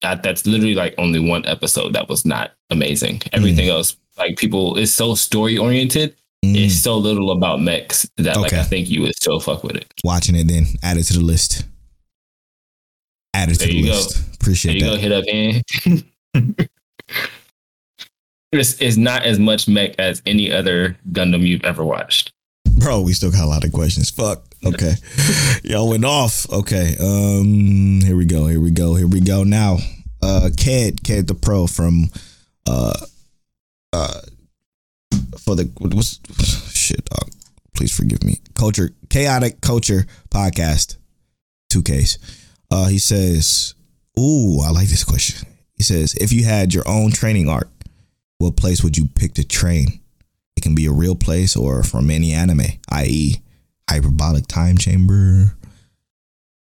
that, that's literally like only one episode that was not amazing. Everything else, like people, is so story oriented. Mm, It's so little about mechs that like I think you would still fuck with it. watching it then. Add it to the list. Add it to There the you go. list. There Appreciate you go, hit up in. it's, it's not as much mech as any other Gundam you've ever watched. Bro, we still got a lot of questions. Fuck. Okay. Y'all went off. Okay. Um here we go. Here we go. Here we go. Now, uh Ked, Ked the Pro from uh uh for the what's shit dog. Please forgive me. Culture Chaotic Culture Podcast. Two Ks. Uh he says, Ooh, I like this question. He says, if you had your own training arc, what place would you pick to train? It can be a real place or from any anime, i.e., hyperbolic time chamber,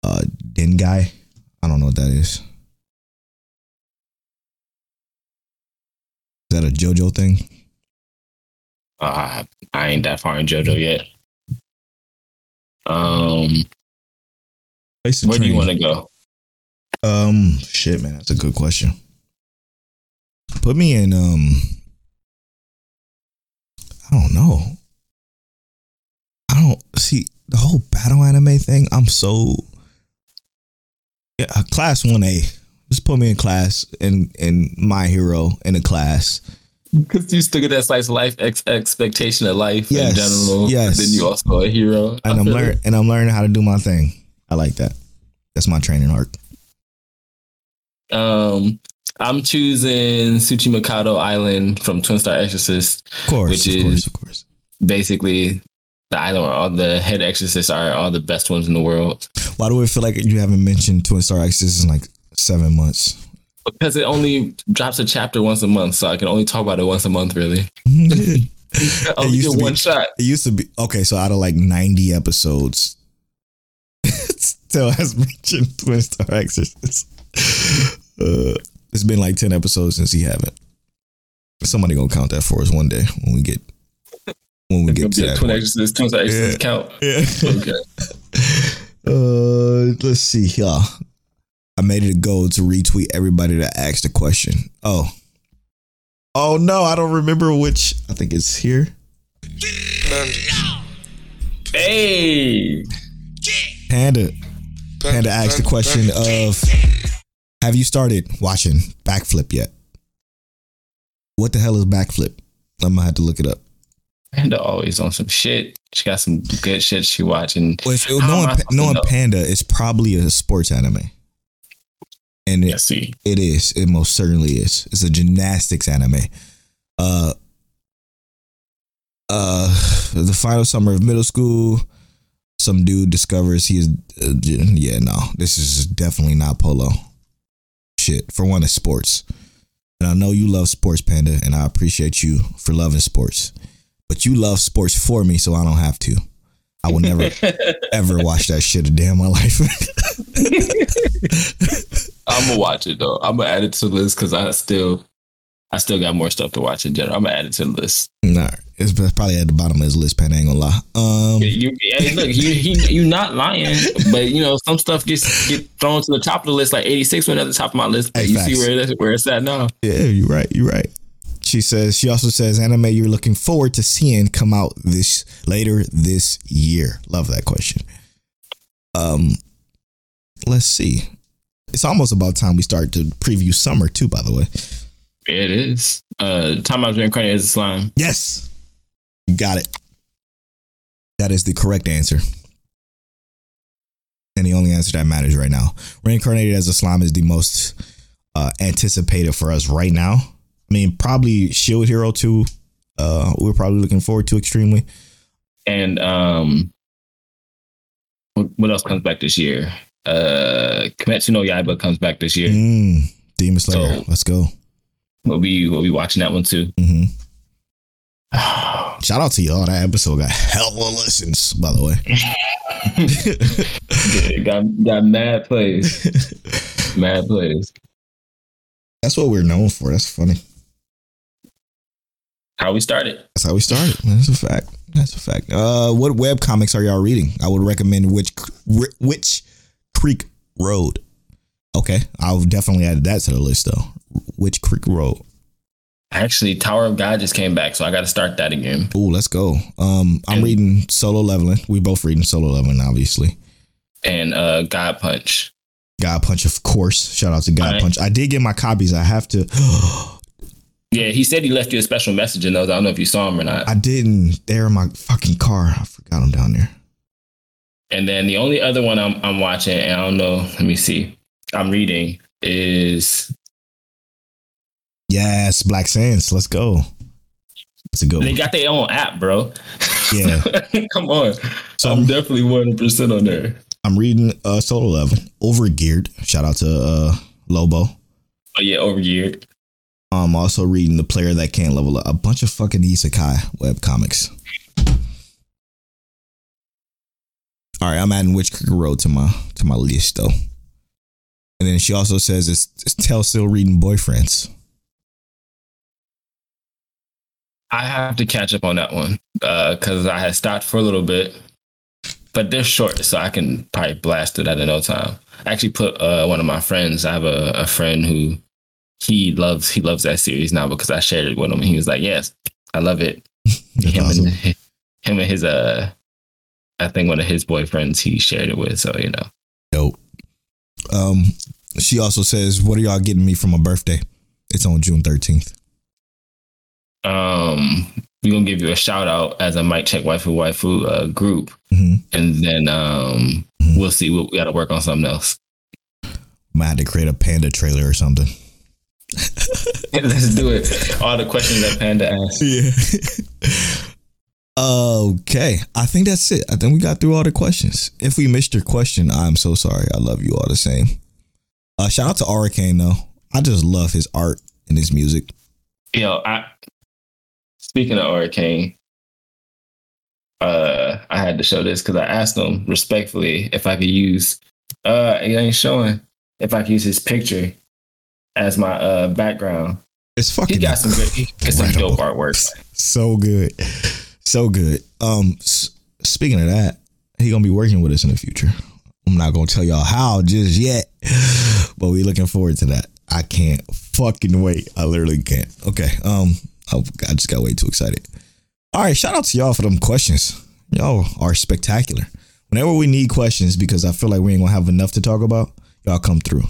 uh, Dengai. I don't know what that is. Is that a JoJo thing? Uh, I ain't that far in JoJo yet. Um, Place where do you want to go? Um, shit, man, that's a good question. Put me in. Um, I don't know. I don't see the whole battle anime thing. I'm so yeah, uh, class one A. Just put me in class and and my hero in a class. Because you still get that slice of life ex- expectation of life Yes, in general. yes. Then you also a hero. And I'm learning and I'm learning how to do my thing. I like that. That's my training arc. Um, I'm choosing Tsuchimikado Island from Twin Star Exorcist. Of course, Which of is- course, of course. Basically, the island where all the head exorcists are all the best ones in the world. Why do I feel like you haven't mentioned Twin Star Exorcist in like seven months? Because it only drops a chapter once a month, so I can only talk about it once a month, really. it I only used get to be- one shot. It used to be okay. So out of like ninety episodes, still has mentioned Twin Star Exorcist. Uh, it's been like ten episodes since he haven't. Somebody gonna count that for us one day when we get when we It's get to be a that. Twin. Exorcist, Twin Star Exorcist count. Yeah. Okay. Uh, let's see here. I made it a goal to retweet everybody that asked a question. Oh. Oh no, I don't remember which. I think it's here. Hey, Panda. Panda asked the question of Have you started watching Backflip yet? What the hell is Backflip? I'm gonna have to look it up. Panda always on some shit. She got some good shit she watching. Well, if, knowing, supposed to knowing know? Panda, is probably a sports anime. And it, Yeah, It is. It most certainly is. It's a gymnastics anime. Uh, uh, the final summer of middle school, some dude discovers he is. Uh, yeah, no, this is definitely not polo. Shit. For one, it's sports, and I know you love sports, Panda, and I appreciate you for loving sports. But you love sports for me, so I don't have to. I will never ever watch that shit a day in my life. I'm gonna watch it though. I'm gonna add it to the list because I still I still got more stuff to watch in general. I'm gonna add it to the list. Nah, it's probably at the bottom of his list. Pen ain't gonna lie. Um, You, hey, look, you he, you not lying, but you know some stuff gets get thrown to the top of the list. Like 86 went at the top of my list. Hey, you facts. see where it is, where it's at now. yeah, you're right. You're right. She says. She also says anime you're looking forward to seeing come out this later this year. Love that question. Um, let's see. It's almost about time we start to preview summer too. By the way. It is. Uh, time I was reincarnated as a slime. Yes. You got it. That is the correct answer. And the only answer that matters right now. Reincarnated as a slime is the most uh, anticipated for us right now. I mean, probably Shield Hero 2. Uh, we're probably looking forward to extremely. And um, what, what else comes back this year? Uh, Kimetsu no Yaiba comes back this year. Mm, Demon Slayer. So- Let's go. We'll be we'll be watching that one too. hmm Shout out to y'all. That episode got hell of listens, by the way. Yeah, got got mad plays, mad plays. That's what we're known for. That's funny. How we started? That's how we started. That's a fact. That's a fact. Uh, what web comics are y'all reading? I would recommend which Witch Creek Road. Okay, I'll definitely add that to the list though. Witch Creek Road? Actually, Tower of God just came back, so I got to start that again. Ooh, let's go. Um, I'm And- reading Solo Leveling. We both reading Solo Leveling, obviously. And uh, God Punch. God Punch, of course. Shout out to God Alright. Punch. I did get my copies. I have to. Yeah, he said he left you a special message in those. I don't know if you saw him or not. I didn't. They're in my fucking car. I forgot them down there. And then the only other one I'm I'm watching, and I don't know. Let me see. I'm reading is Yes, Black Sands. Let's go. That's a good they one. got their own app, bro. Yeah. Come on. So I'm definitely 100 percent on there. I'm reading uh Solo Leveling. Overgeared. Shout out to uh Lobo. Oh yeah, overgeared. I'm also reading The Player That Can't Level Up. A bunch of fucking isekai web comics. All right, I'm adding Witch Creek Road to my to my list though. And then she also says it's, it's Tell still reading boyfriends. I have to catch up on that one because I had stopped for a little bit, but they're short, so I can probably blast it at no time. I actually put uh, one of my friends. I have a, a friend who he loves he loves that series now because I shared it with him. And he was like, "Yes, I love it." Him awesome. and him and his uh, I think one of his boyfriends he shared it with. So you know, Dope. Um, she also says, "What are y'all getting me for my birthday? It's on June 13th." Um, we're gonna give you a shout out as a mic check waifu waifu uh, group, hmm and then um, Mhm. we'll see. We, we got to work on something else. Might have to create a panda trailer or something. Let's do it. All the questions that Panda asked. Yeah. okay. I think that's it. I think we got through all the questions. If we missed your question, I'm so sorry. I love you all the same. Uh, shout out to Arcane though. I just love his art and his music. Yo, I speaking of Hurricane, uh, I had to show this because I asked him respectfully if I could use. Uh, it ain't showing if I could use his picture as my uh background. It's fucking He got some good, he got some dope artwork. so good, so good. Um, s- speaking of that, he gonna be working with us in the future. I'm not gonna tell y'all how just yet, but we looking forward to that. I can't fucking wait. I literally can't. Okay. Um, I, I just got way too excited. All right, shout out to y'all for them questions. Y'all are spectacular. Whenever we need questions, because I feel like we ain't gonna have enough to talk about, y'all come through.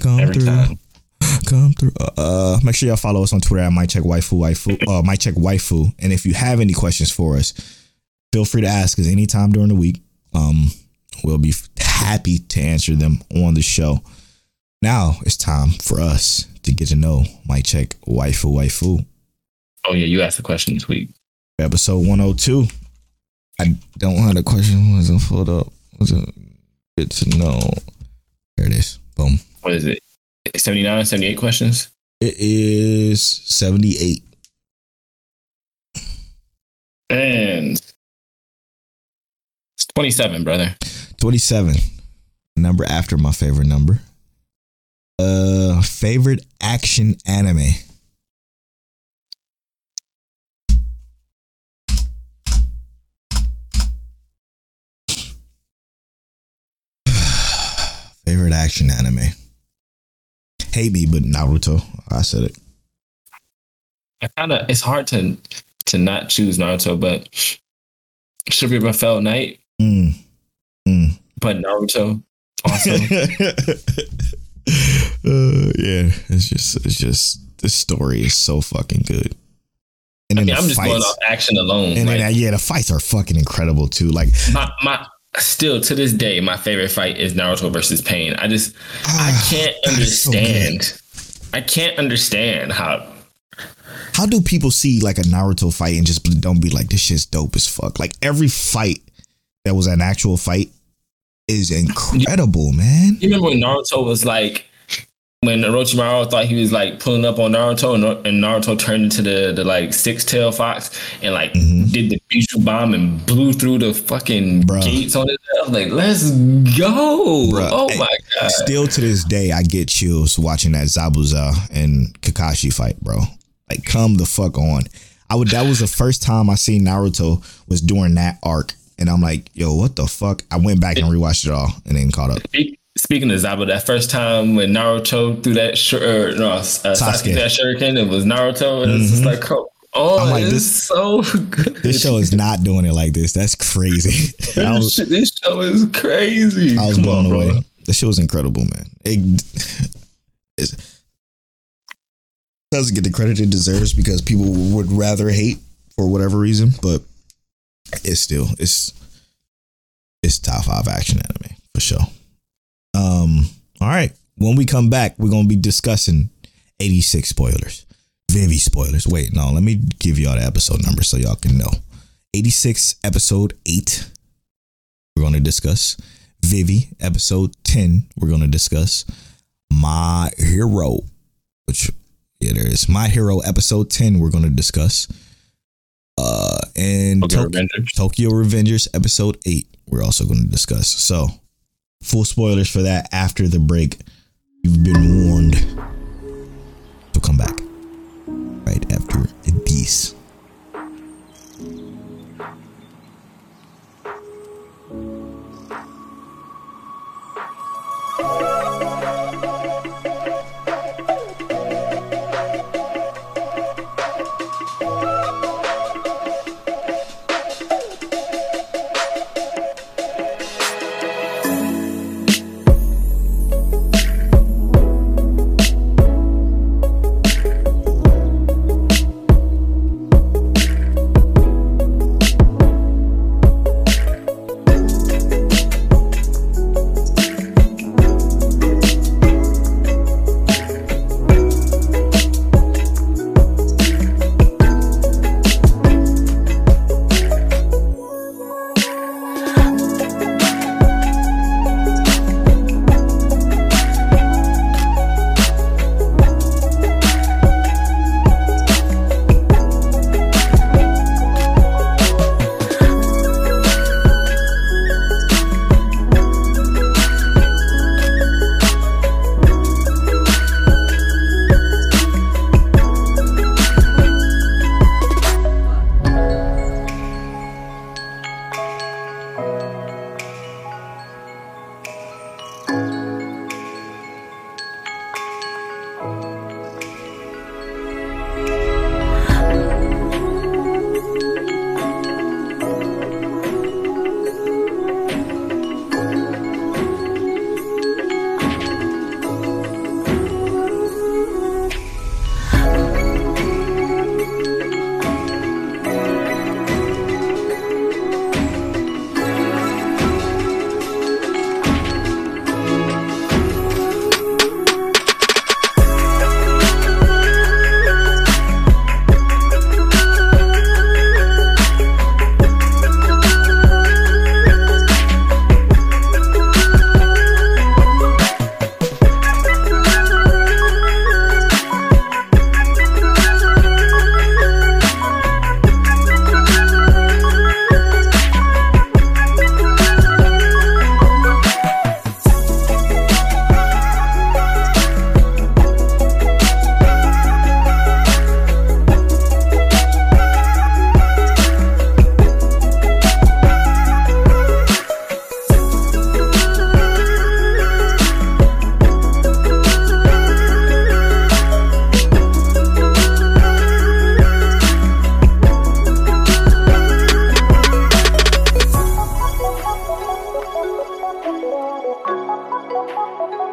Come Every through. time. Come through. Uh, make sure y'all follow us on Twitter at mic check waifu waifu. Uh, mic check waifu. And if you have any questions for us, feel free to ask us anytime during the week. Um, we'll be happy to answer them on the show. Now it's time for us to get to know mic check waifu waifu. Oh yeah, you asked the question this week. Episode one hundred two. I don't have the question. Wasn't pulled up. Was it good to know? There it is. Boom. What is it? 79, 78 questions. It is seventy eight. And it's 27, brother. 27 number after my favorite number uh favorite action anime action anime. Hate me, but Naruto. I said it. I kind of it's hard to to not choose Naruto, but Sugar Fell Night, Mm. Mm. but Naruto also. uh, yeah, it's just it's just this story is so fucking good. And I then mean, the I'm just going fights, off action alone. and like, then yeah, the fights are fucking incredible too. Like my my still to this day, my favorite fight is Naruto versus Pain. I just I ah, can't is so understand. I can't understand how How do people see like a Naruto fight and just don't be like this shit's dope as fuck? Like every fight that was an actual fight is incredible, man. you remember when Naruto was like when Orochimaru thought he was like pulling up on Naruto and, and Naruto turned into the, the like six tail fox and like Mhm. did the Bijuu bomb and blew through the fucking Bruh. gates on his head. Like, let's go. Bruh. Oh my god. Still to this day, I get chills watching that Zabuza and Kakashi fight, bro. Like, come the fuck on. I would. That was the first time I seen Naruto was during that arc, and I'm like, yo, what the fuck? I went back and rewatched it all, and then caught up. Speaking of Zabo, that first time when Naruto threw that shur- or, no, uh, Sasuke. Sasuke. that shuriken, it was Naruto, and it's just Mhm. like, oh, oh I'm like, this- so good. This show is not doing it like this. That's crazy. Was, this, this show is crazy. I was Come blown on, bro. away. The show was incredible, man. It it's- doesn't get the credit it deserves because people would rather hate for whatever reason, but it's still it's it's top five action anime for sure. Um, all right. When we come back, we're gonna be discussing 86 spoilers. Vivy spoilers. Wait, no, let me give y'all the episode number so y'all can know. 86 episode 8 we're going to discuss Vivy episode 10 we're going to discuss My Hero which yeah there is My Hero episode 10 we're going to discuss uh and Okay, Tok- Revengers. Tokyo Revengers episode 8 we're also going to discuss. So, Full spoilers for that after the break. You've been warned. So come back right after these.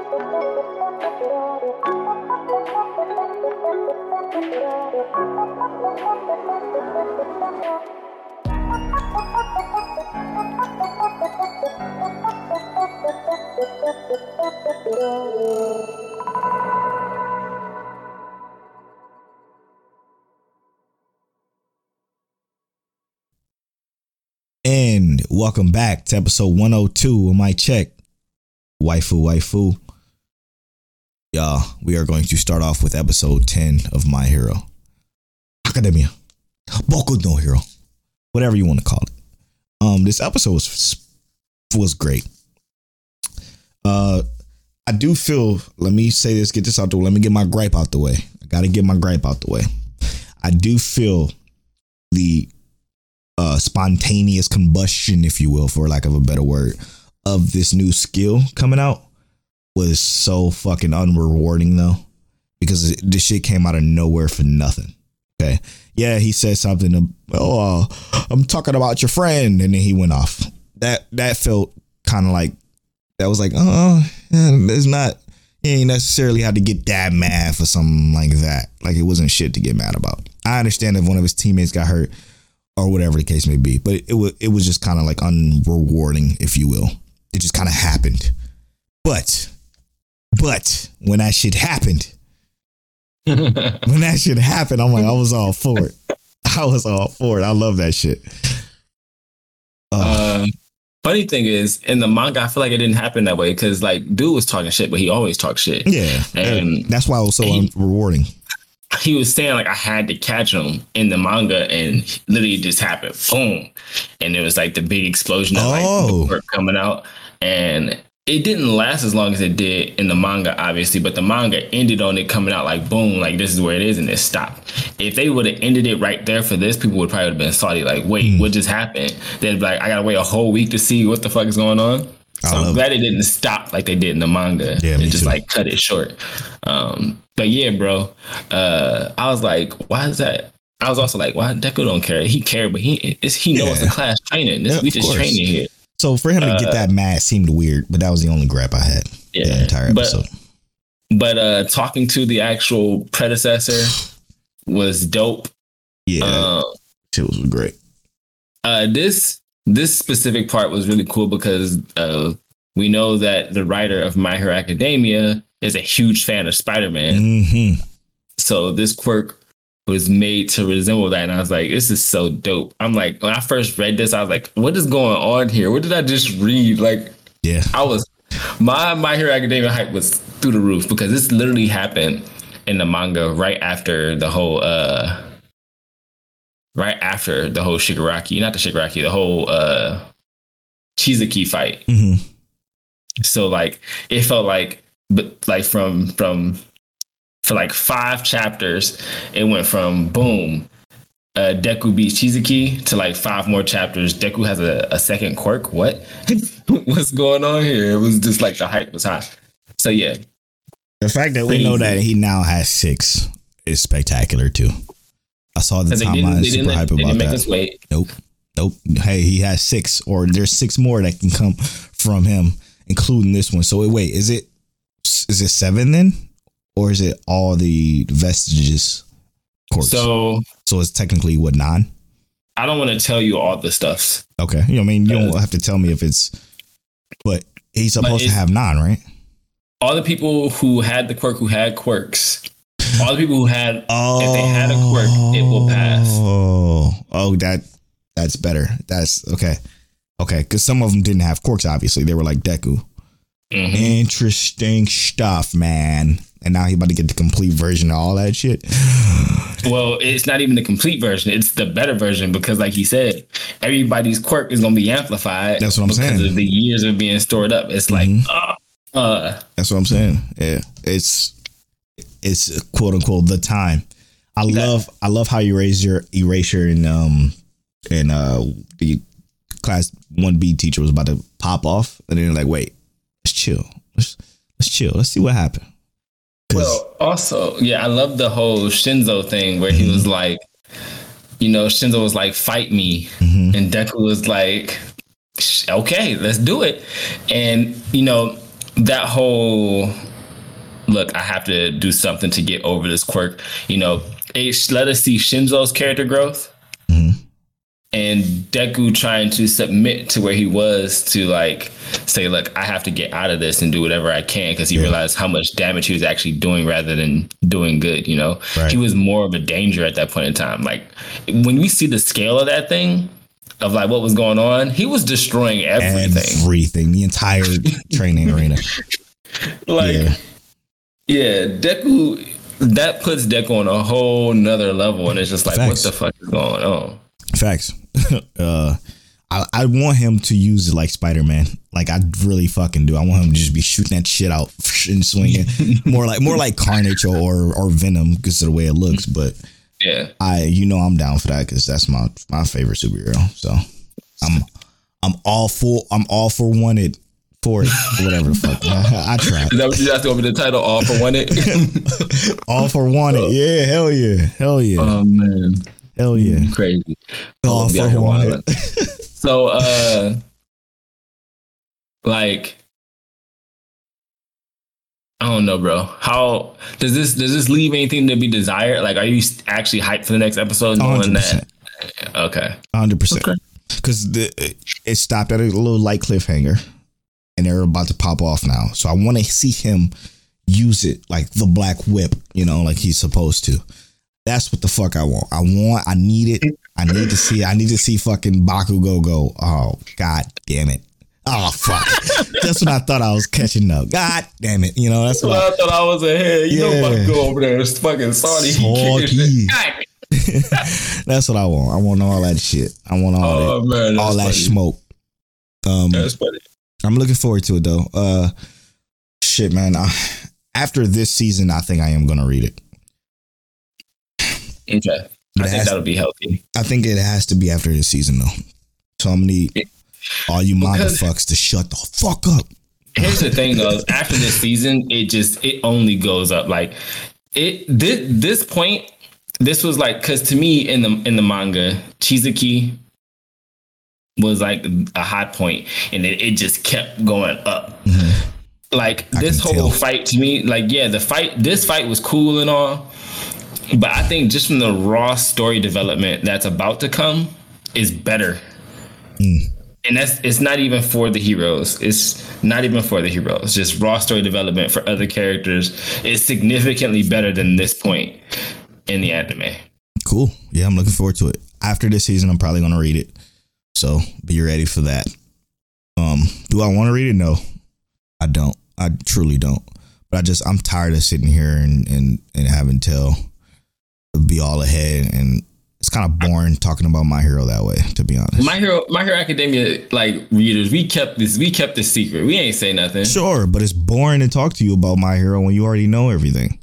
And welcome back to episode 102 of mic check. Waifu, waifu. Y'all, we are going to start off with episode 10 of My Hero Academia. Boku no Hero. Whatever you want to call it. Um, this episode was was great. Uh I do feel, let me say this, get this out the way. Let me get my gripe out the way. I gotta get my gripe out the way. I do feel the uh, spontaneous combustion, if you will, for lack of a better word, of this new skill coming out was so fucking unrewarding though, because this shit came out of nowhere for nothing. Okay, yeah, he said something. Oh, uh, I'm talking about your friend, and then he went off. That that felt kind of like that was like, oh, it's not. You ain't necessarily had to get that mad for something like that. Like it wasn't shit to get mad about. I understand if one of his teammates got hurt or whatever the case may be. But it was it was just kind of like unrewarding, if you will. It just kind of happened. But but when that shit happened, when that shit happened, I'm like, I was all for it. I was all for it. I love that shit. Uh, um, funny thing is, in the manga, I feel like it didn't happen that way because like dude was talking shit, but he always talks shit. Yeah, and that's why it was so he, rewarding he was saying like I had to catch him in the manga, and literally just happened, boom, and it was like the big explosion of oh. like coming out, and it didn't last as long as it did in the manga, obviously, but the manga ended on it coming out like boom, like this is where it is, and it stopped. If they would have ended it right there for this, people would probably have been salty, like, wait, mm. what just happened? They'd be like, I gotta wait a whole week to see what the fuck is going on. So I'm glad it. it didn't stop like they did in the manga. Yeah, it just too. like cut it short. Um, but yeah, bro, uh, I was like, why is that? I was also like, why Deku don't care? He cared, but he it's, he knows yeah. the class training. This, yeah, we just course. training here. So for him to uh, get that mad seemed weird, but that was the only grab I had. Yeah, the entire episode. But, but uh, talking to the actual predecessor was dope. Yeah, uh, it was great. Uh, this this specific part was really cool because uh, we know that the writer of My Hero Academia is a huge fan of Spider Man. Mm-hmm. So this quirk was made to resemble that. And I was like, this is so dope. I'm like, when I first read this, I was like, what is going on here? What did I just read? Like, yeah, I was, my My Hero Academia hype was through the roof because this literally happened in the manga right after the whole, uh, right after the whole Shigaraki, not the Shigaraki, the whole, uh, Chisaki fight. Mm-hmm. So like, it felt like but like from from for like five chapters, it went from boom, uh, Deku beats Chisaki to like five more chapters. Deku has a, a second quirk. What? What's going on here? It was just like the hype was high. So yeah. The fact that we know that he now has six is spectacular too. I saw the timeline super hype about that. Nope. Nope. Hey, he has six, or there's six more that can come from him, including this one. So wait, is it is it seven then, or is it all the vestiges? Course? So so it's technically what nine. I don't want to tell you all the stuff. Okay, you know, I mean, you don't have to tell me if it's, but he's supposed to have nine, right? All the people who had the quirk, who had quirks, all the people who had, oh, if they had a quirk, it will pass. Oh, oh, that that's better. That's okay, okay, because some of them didn't have quirks. Obviously, they were like Deku. Mm-hmm. Interesting stuff, man. And now he about to get the complete version of all that shit. well, it's not even the complete version; it's the better version because, like he said, everybody's quirk is gonna be amplified. That's what I'm saying. Because of the years of being stored up, it's mm-hmm. like, uh, uh, that's what I'm saying. Yeah, it's it's quote unquote the time. I love I love how you raise your erasure and um and uh the class one B teacher was about to pop off, and then like, wait, let's chill. Let's let's chill. Let's see what happened. Well, also, yeah, I love the whole Shinso thing where mm-hmm. he was like, you know, Shinso was like, "Fight me," mm-hmm. and Deku was like, "Okay, let's do it." And you know, that whole look, I have to do something to get over this quirk. You know, it let us see Shinso's character growth and Deku trying to submit to where he was to like say, look, I have to get out of this and do whatever I can because he realized how much damage he was actually doing rather than doing good. You know, Right. he was more of a danger at that point in time. Like when we see the scale of that thing, of like what was going on, he was destroying everything. Everything, the entire training arena. like Yeah. yeah. Deku that puts Deku on a whole nother level and it's just like Facts. what the fuck is going on? Facts. uh, I, I want him to use it like Spider Man. Like I really fucking do. I want him to just be shooting that shit out and swinging. more like more like Carnage or or, or Venom because of the way it looks. But Yeah. I, you know, I'm down for that because that's my my favorite superhero. So I'm I'm all for I'm all for wanted for it. Whatever the fuck. I, I tried. Is that what you asked over the title all for wanted. All for wanted. Yeah. Hell yeah. Hell yeah. oh man. Hell yeah. Crazy. Be for here so uh like I don't know, bro. How does this does this leave anything to be desired? Like, are you actually hyped for the next episode, knowing Hundred that? Okay, Hundred percent. Because it stopped at a little light cliffhanger, and they're about to pop off now. So I want to see him use it like the Black Whip, you know, like he's supposed to. That's what the fuck I want. I want. I need it. I need to see. I need to see fucking Bakugo go. Oh god damn it. Oh fuck. that's when I thought I was catching up. God damn it. You know that's what. I, I thought I was ahead. You Yeah. know, to go over there. It's fucking. Salty. That's what I want. I want all that shit. I want all Oh that. man, all that smoke. Um, That's funny. I'm looking forward to it though. Uh, shit, man. I, after this season, I think I am gonna read it. Okay, I it think has- that'll be healthy. I think it has to be after this season though. So I'm gonna need all you fucks to shut the fuck up. Here's the thing though, after this season, it just it only goes up. Like it this this point, this was like because to me in the in the manga, Chizuki was like a high point, and it, it just kept going up. Mm-hmm. Like I this whole tell. fight to me, like yeah, the fight this fight was cool and all, but I think just from the raw story development that's about to come is better and that's it's not even for the heroes. It's not even for the heroes. Just raw story development for other characters is significantly better than this point in the anime. Cool. Yeah, I'm looking forward to it. After this season, I'm probably gonna read it. So be ready for that. Um, do I want to read it? No, I don't. I truly don't. But I just I'm tired of sitting here and and and having tell be all ahead and it's kind of boring talking about my hero that way. To be honest. My hero, my hero academia, like readers, we kept this, we kept this secret. We ain't say nothing. Sure, but it's boring to talk to you about my hero when you already know everything.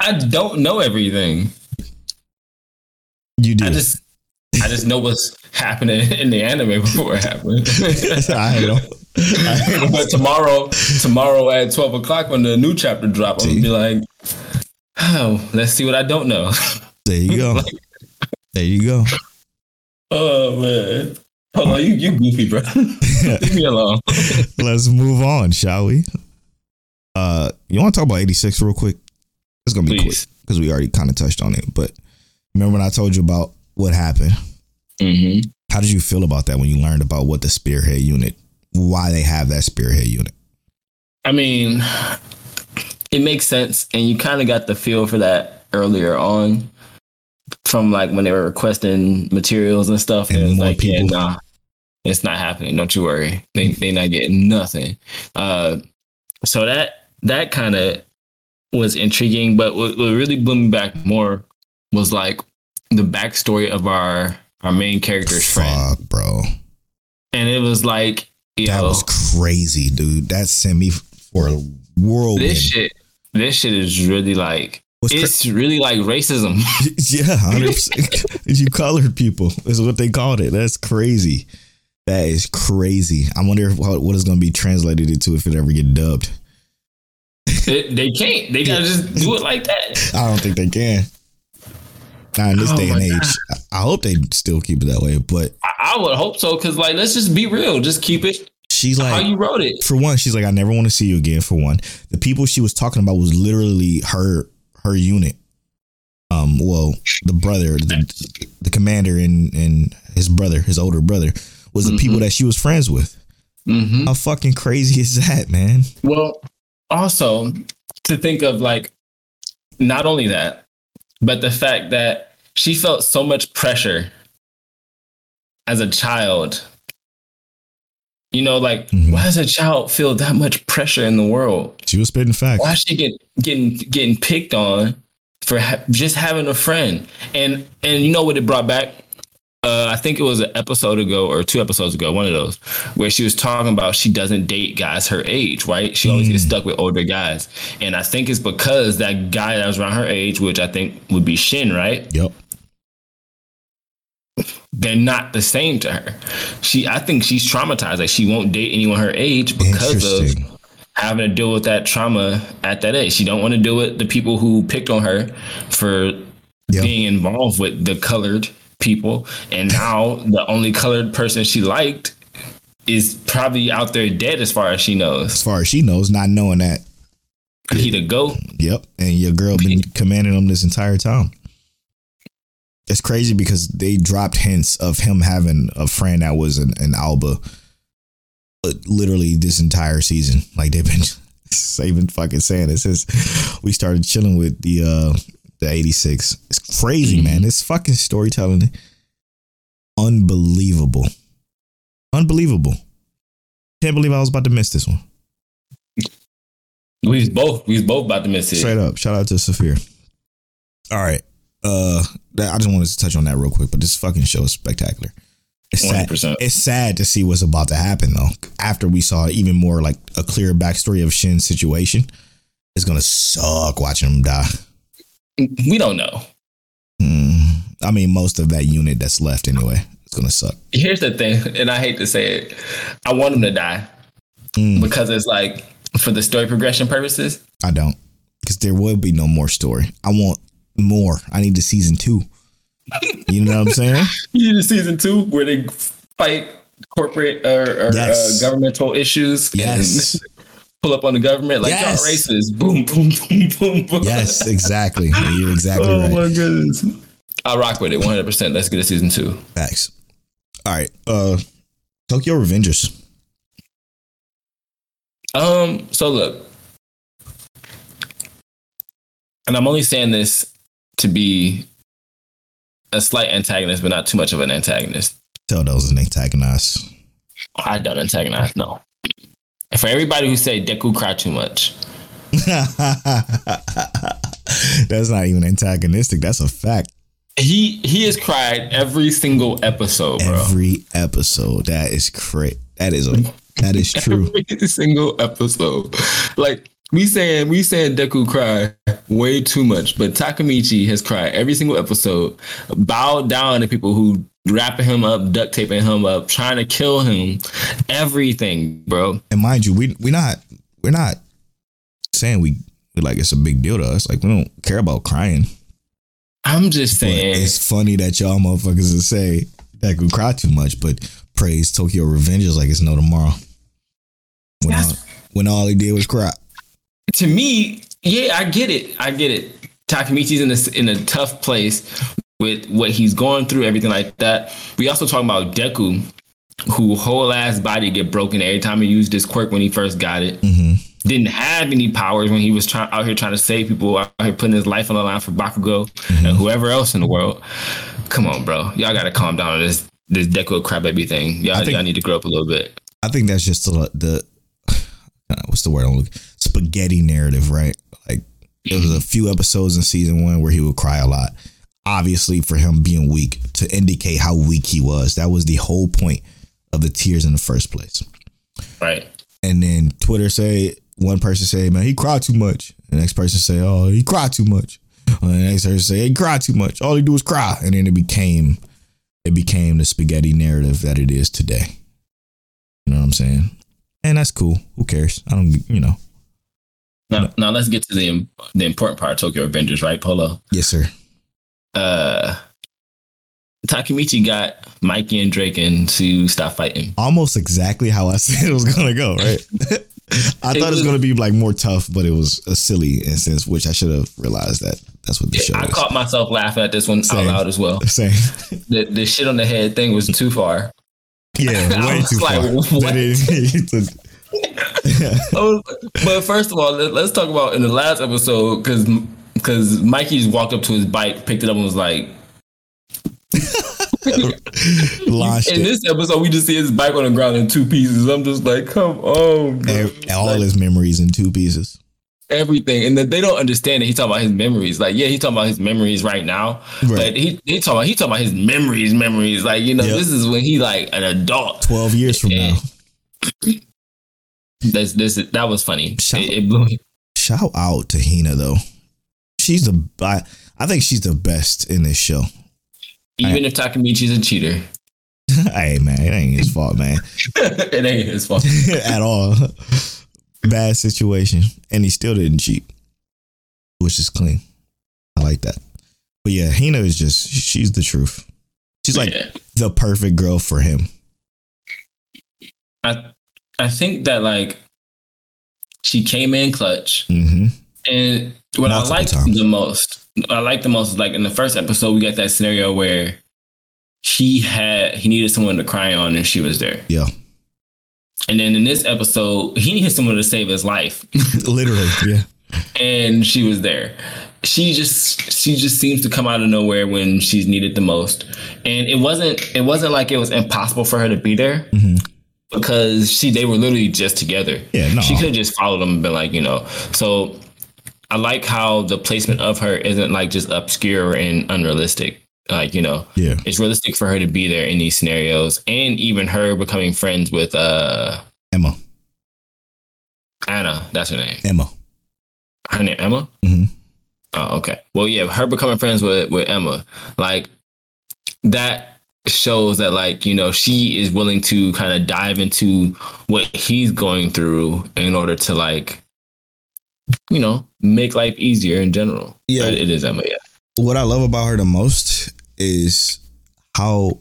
I don't know everything. You do. I just, I just know what's happening in the anime before it happened. I know. But tomorrow, tomorrow at twelve o'clock when the new chapter drop, I'm gonna be like, oh, let's see what I don't know. There you go. There you go. Oh man. Hold on, you you goofy, bro. Leave me alone. Let's move on, shall we? Uh, you want to talk about 86 real quick? It's gonna be Please. quick because we already kind of touched on it. But remember when I told you about what happened? Mm-hmm. How did you feel about that when you learned about what the spearhead unit, why they have that spearhead unit? I mean, it makes sense, and you kind of got the feel for that earlier on, from like when they were requesting materials and stuff. And And, like, yeah, nah, it's not happening. Don't you worry. They they not getting nothing. Uh, so that that kind of was intriguing, but what, what really blew me back more was like the backstory of our our main character's friend, bro. and it was like, you That know, was crazy, dude. That sent me for a whirlwind. this shit, this shit is really like. What's cra- It's really like racism. yeah. You colored people is what they called it. That's crazy. That is crazy. I wonder if, what is going to be translated into if it ever get dubbed. They, they can't. They gotta just do it like that. I don't think they can. Not in this Oh day and age. I I hope they still keep it that way. But I, I would hope so, because like let's just be real. Just keep it. She's like, How like, you wrote it? for one, she's like, I never want to see you again. For one, the people she was talking about was literally her her unit. Um, well, the brother, the, the commander, and and his brother, his older brother, was the people that she was friends with. Mm-hmm. How fucking crazy is that, man? Well, also to think of like not only that, but the fact that she felt so much pressure as a child. You know, like Mhm. why does a child feel that much pressure in the world? She was spitting facts. Why is she get getting getting picked on for ha- just having a friend? And and you know what it brought back? Uh, I think it was an episode ago or two episodes ago, one of those, where she was talking about she doesn't date guys her age, right? She always gets stuck with older guys, and I think it's because that guy that was around her age, which I think would be Shin, right? Yep. They're not the same to her. She, I think she's traumatized. Like she won't date anyone her age because of having to deal with that trauma at that age. She don't want to deal with the people who picked on her for Yeah. being involved with the colored people, and now the only colored person she liked is probably out there dead as far as she knows. As far as she knows, not knowing that. He the goat. Yep. And your girl been commanding him this entire time. It's crazy because they dropped hints of him having a friend that was an, an Alba uh, literally this entire season. Like they've been saving fucking saying it since we started chilling with the uh the 86. It's crazy, man. This fucking storytelling unbelievable. Unbelievable. Can't believe I was about to miss this one. We was both we was both about to miss it. Straight up. Shout out to Saphir. All right. Uh that, I just wanted to touch on that real quick, but this fucking show is spectacular. It's sad. 100%. It's sad to see what's about to happen though. After we saw even more like a clear backstory of Shin's situation, it's gonna suck watching him die. We don't know. Hmm. I mean, most of that unit that's left anyway. It's gonna suck. Here's the thing, and I hate to say it, I want him to die Mm. because it's like for the story progression purposes. I don't, because there will be no more story. I want more. I need the season two. You know what I'm saying? You need a season two where they fight corporate or, or Yes. uh, governmental issues. Yes. pull up on the government like Yes. y'all racist. Boom, boom, boom, boom, boom. Yes, exactly. You're exactly Oh right. my goodness. I rock with it 100. percent Let's get a season two. Facts. All right. Uh Tokyo Revengers. Um. So look, and I'm only saying this to be a slight antagonist, but not too much of an antagonist. Tell those an antagonist. I don't antagonize. No. For everybody who say Deku cry too much, That's not even antagonistic. That's a fact. he he has cried every single episode, bro. Every episode. That is great. That is a that is true. Every single episode. Like we saying we saying Deku cry way too much, but Takemichi has cried every single episode, bowed down to people who wrapping him up, duct taping him up, trying to kill him, everything, bro. And mind you, we we not we're not saying we we like it's a big deal to us. Like we don't care about crying. I'm just But saying, it's funny that y'all motherfuckers will say that could cry too much, but praise Tokyo Revengers like it's no tomorrow. When all, when all he did was cry. To me, yeah, I get it. I get it. Takemichi's in a in a tough place with what he's going through, everything like that. We also talking about Deku, who whole ass body get broken every time he used this quirk when he first got it. hmm Didn't have any powers when he was trying out here trying to save people, out here putting his life on the line for Bakugo and whoever else in the world. Come on, bro. Y'all gotta calm down on this this Deku crybaby thing. Y'all, I think- y'all need to grow up a little bit. I think that's just the, the uh, what's the word I'm looking spaghetti narrative, right? Like there was a few episodes in season one where he would cry a lot. Obviously, for him being weak to indicate how weak he was. That was the whole point of the tears in the first place. Right. And then Twitter say one person say, "Man, he cried too much." The next person say, "Oh, he cried too much." And the next person say, "He cried too much. All he do is cry." And then it became, it became the spaghetti narrative that it is today. You know what I'm saying? And that's cool. Who cares? I don't, you know. Now, now let's get to the the important part of Tokyo Revengers, right, Polo? Yes, sir. uh Takemichi got Mikey and Draken to stop fighting. Almost exactly how I said it was gonna go, right? I thought it was gonna be like more tough, but it was a silly instance, which I should have realized that that's what the show I is. caught myself laughing at this one Same. out loud as well. Same. The, the shit on the head thing was too far. Yeah, way too like, far. what? Oh, but first of all, let, us talk about in the last episode because because Mikey just walked up to his bike, picked it up, and was like. launched In it. this episode, we just see his bike on the ground in two pieces. I'm just like, come on, bro. All his memories in two pieces. everything, and then they don't understand it. he's talking about his memories. Like, yeah, he's talking about his memories right now, Right. but he he talking about he talking about his memories, memories. Like, you know, Yep. this is when he like an adult. Twelve years from Yeah. now. This this that was funny. Shout- It, it blew me. Shout out to Hina though. She's the I, I think she's the best in this show. Even if Takemichi's a cheater, hey man, it ain't his fault, man. it ain't his fault. At all. Bad situation. And he still didn't cheat. Which is clean. I like that. But yeah, Hina is just she's the truth. She's like Yeah. the perfect girl for him. I I think that like she came in clutch, hmm and what Multiple I liked times. the most, I liked the most, is, like in the first episode, we got that scenario where he had he needed someone to cry on, and she was there. Yeah. And then in this episode, he needed someone to save his life, Literally. Yeah. and she was there. She just she just seems to come out of nowhere when she's needed the most, and it wasn't it wasn't like it was impossible for her to be there Mhm. Because she they were literally just together. Yeah, no. She could have just followed them and been like, you know. So I like how the placement of her isn't like just obscure and unrealistic. Like, you know, Yeah. it's realistic for her to be there in these scenarios and even her becoming friends with uh Emma. Anna, that's her name. Emma. Her name Emma? hmm Oh, okay. Well, yeah, her becoming friends with with Emma, like that shows that like you know she is willing to kind of dive into what he's going through in order to like you know make life easier in general. Yeah. But it is Emma. Yeah, what I love about her the most is how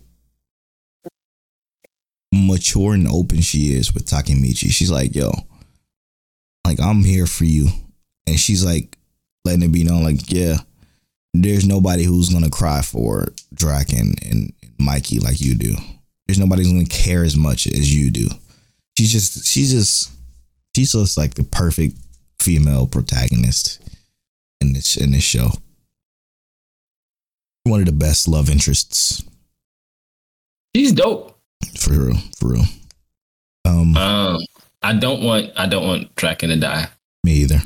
mature and open she is with Takemichi. She's like, yo, like I'm here for you. And she's like letting it be known, like, yeah, there's nobody who's gonna cry for Draken and Mikey like you do. There's nobody who's gonna care as much as you do. She's just she's just she's just like the perfect female protagonist in this in this show one of the best love interests she's dope. for real, for real. Um, Um, I don't want I don't want Draken to die. me either.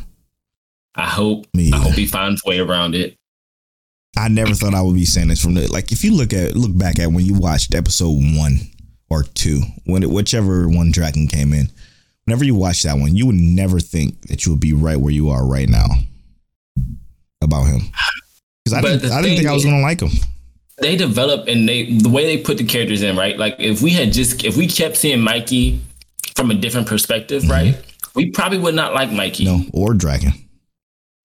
I hope Me I hope he finds a way around it. I never thought I would be saying this from the like. If you look at look back at when you watched episode one or two, when it, whichever one Draken came in, whenever you watch that one, you would never think that you would be right where you are right now about him. Because I didn't, I didn't think I was gonna like him. they develop and they the way they put the characters in right like if we had just if we kept seeing mikey from a different perspective mm-hmm. right we probably would not like mikey No, or Draken.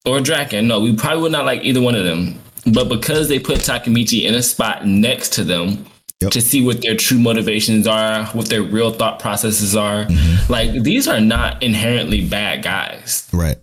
or draken no we probably would not like either one of them but because they put Takemichi in a spot next to them Yep. to see what their true motivations are what their real thought processes are mm-hmm. like these are not inherently bad guys Right.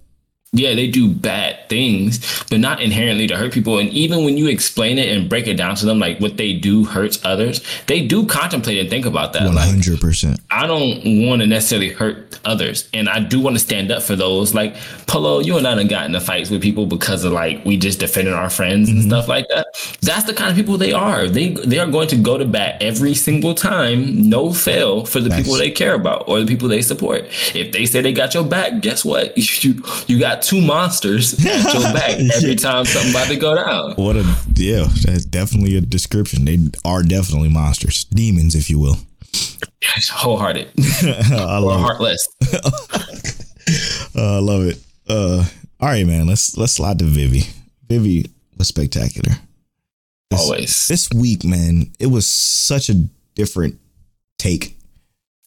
Yeah, they do bad things, but not inherently to hurt people. And even when you explain it and break it down to them, like what they do hurts others, they do contemplate and think about that. Hundred percent. I don't want to necessarily hurt others, and I do want to stand up for those. Like Polo, you and I done got into fights with people because of like we just defended our friends and mm-hmm. stuff like that. That's the kind of people they are. They they are going to go to bat every single time, no fail, for the Nice. people they care about or the people they support. If they say they got your back, guess what? You you got two monsters at your back every time something about to go down. What a yeah, that's definitely a description. They are definitely monsters, demons, if you will. Wholehearted I love it. heartless. Uh, I love it. Uh, all right, man. Let's let's slide to Vivy. Vivy was spectacular. This, Always. this week, man, it was such a different take,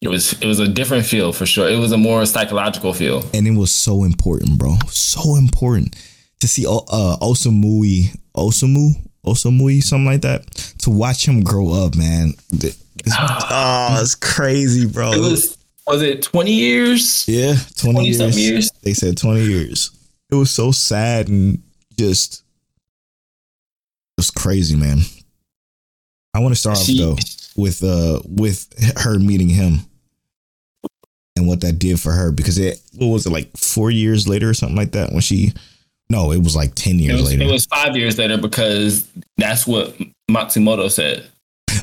It was it was a different feel for sure. It was a more psychological feel. and it was so important, bro. So important to see uh, Osamui Osamu Osamui, something like that. To watch him grow up, man. th- it's- oh, it's crazy, bro. It was was it twenty years? yeah, 20, 20 years. years? They said 20 years. It was so sad and just it was crazy, man. I want to start off though with uh with her meeting him and what that did for her because it what was it like four years later or something like that when she no it was like 10 It years was, later. it was five years later because that's what Matsumoto said.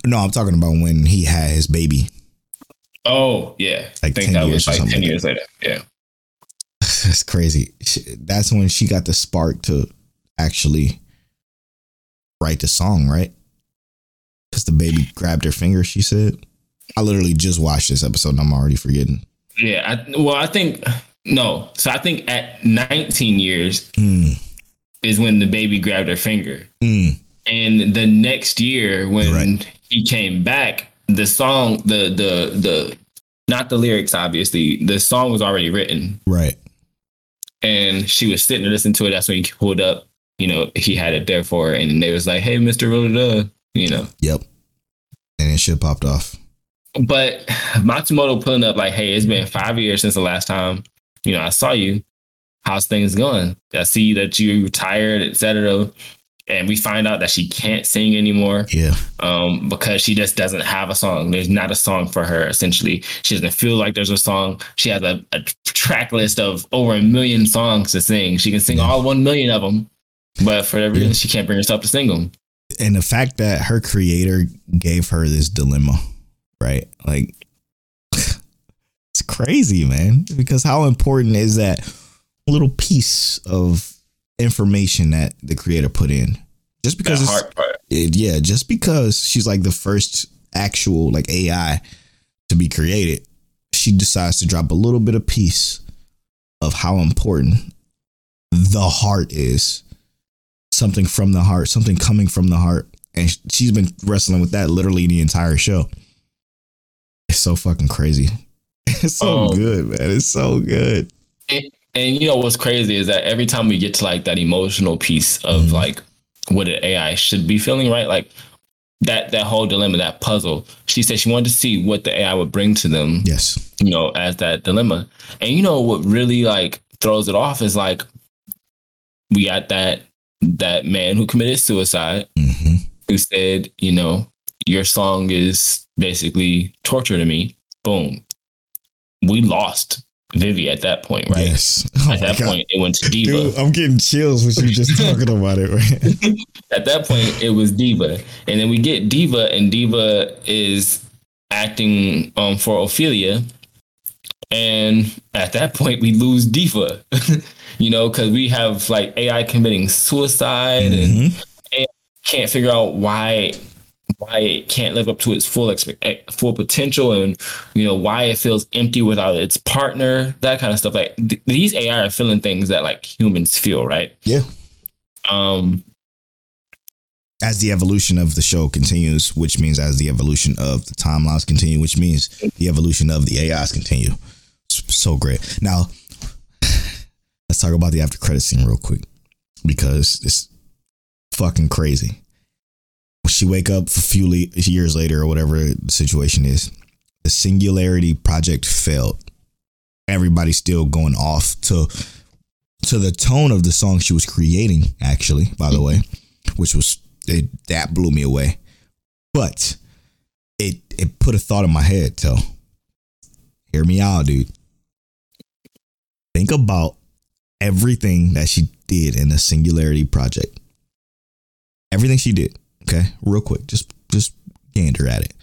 no i'm talking about when he had his baby. Oh yeah, Like I think 10 that was like something ten like years later. Yeah, that's crazy. That's when she got the spark to actually write the song right? Because the baby grabbed her finger she said. I literally just watched this episode and i'm already forgetting yeah. I, well, I think no. So I think at nineteen years mm, is when the baby grabbed her finger, mm, and the next year when Right. he came back, the song, the the the not the lyrics, obviously, the song was already written. right and she was sitting to listen to it. That's when he pulled up. You know, he had it there for her, and they was like, "Hey, Mister Roda," you know. yep and then shit popped off But Matsumoto pulling up like, "Hey, it's been five years since the last time you know I saw you. How's things going? I see that you retired, etc." And we find out that she can't sing anymore yeah um, because she just doesn't have a song. There's not a song for her. Essentially, she doesn't feel like there's a song. She has a, a track list of over a million songs to sing. She can sing Yeah. all one million of them, but for Yeah. reason, she can't bring herself to sing them. and the fact that her creator gave her this dilemma, right? Like, it's crazy, man. Because how important is that little piece of information that the creator put in? Just because, it, yeah, just because she's like the first actual like AI to be created, she decides to drop a little bit of piece of how important the heart is. Something from the heart, something coming from the heart. And she's been wrestling with that literally the entire show. It's so fucking crazy. It's so Um, good, man. It's so good. And you know what's crazy is that every time we get to like that emotional piece of Mhm. like what an AI should be feeling, right? Like that that whole dilemma, that puzzle. She said she wanted to see what the AI would bring to them Yes. you know, as that dilemma. And you know what really like throws it off is like we got that that man who committed suicide hmm who said, you know, your song is basically torture to me. Boom. We lost Vivy at that point, right? Yes. Oh At that God. point, it went to Diva. Dude, I'm getting chills with you just talking about it, right? At that point, it was Diva, and then we get Diva, and Diva is acting um for Ophelia, and at that point, we lose Diva. you know, because we have like AI committing suicide and Mhm. can't figure out why why it can't live up to its full expect eh, full potential and you know why it feels empty without its partner that kind of stuff like th- these ai are feeling things that like humans feel right Yeah. um As the evolution of the show continues, which means as the evolution of the timelines continue, which means the evolution of the AIs continue. So great. Now, let's talk about the after credit scene real quick because it's fucking crazy. She wake up a few le- years later or whatever the situation is. The Singularity project failed. Everybody's still going off to to the tone of the song she was creating. Actually, by the way, which was it, that blew me away. But it it put a thought in my head. So hear me out, dude. Think about everything that she did in the Singularity project. Everything she did. Okay, real quick, just just gander at it.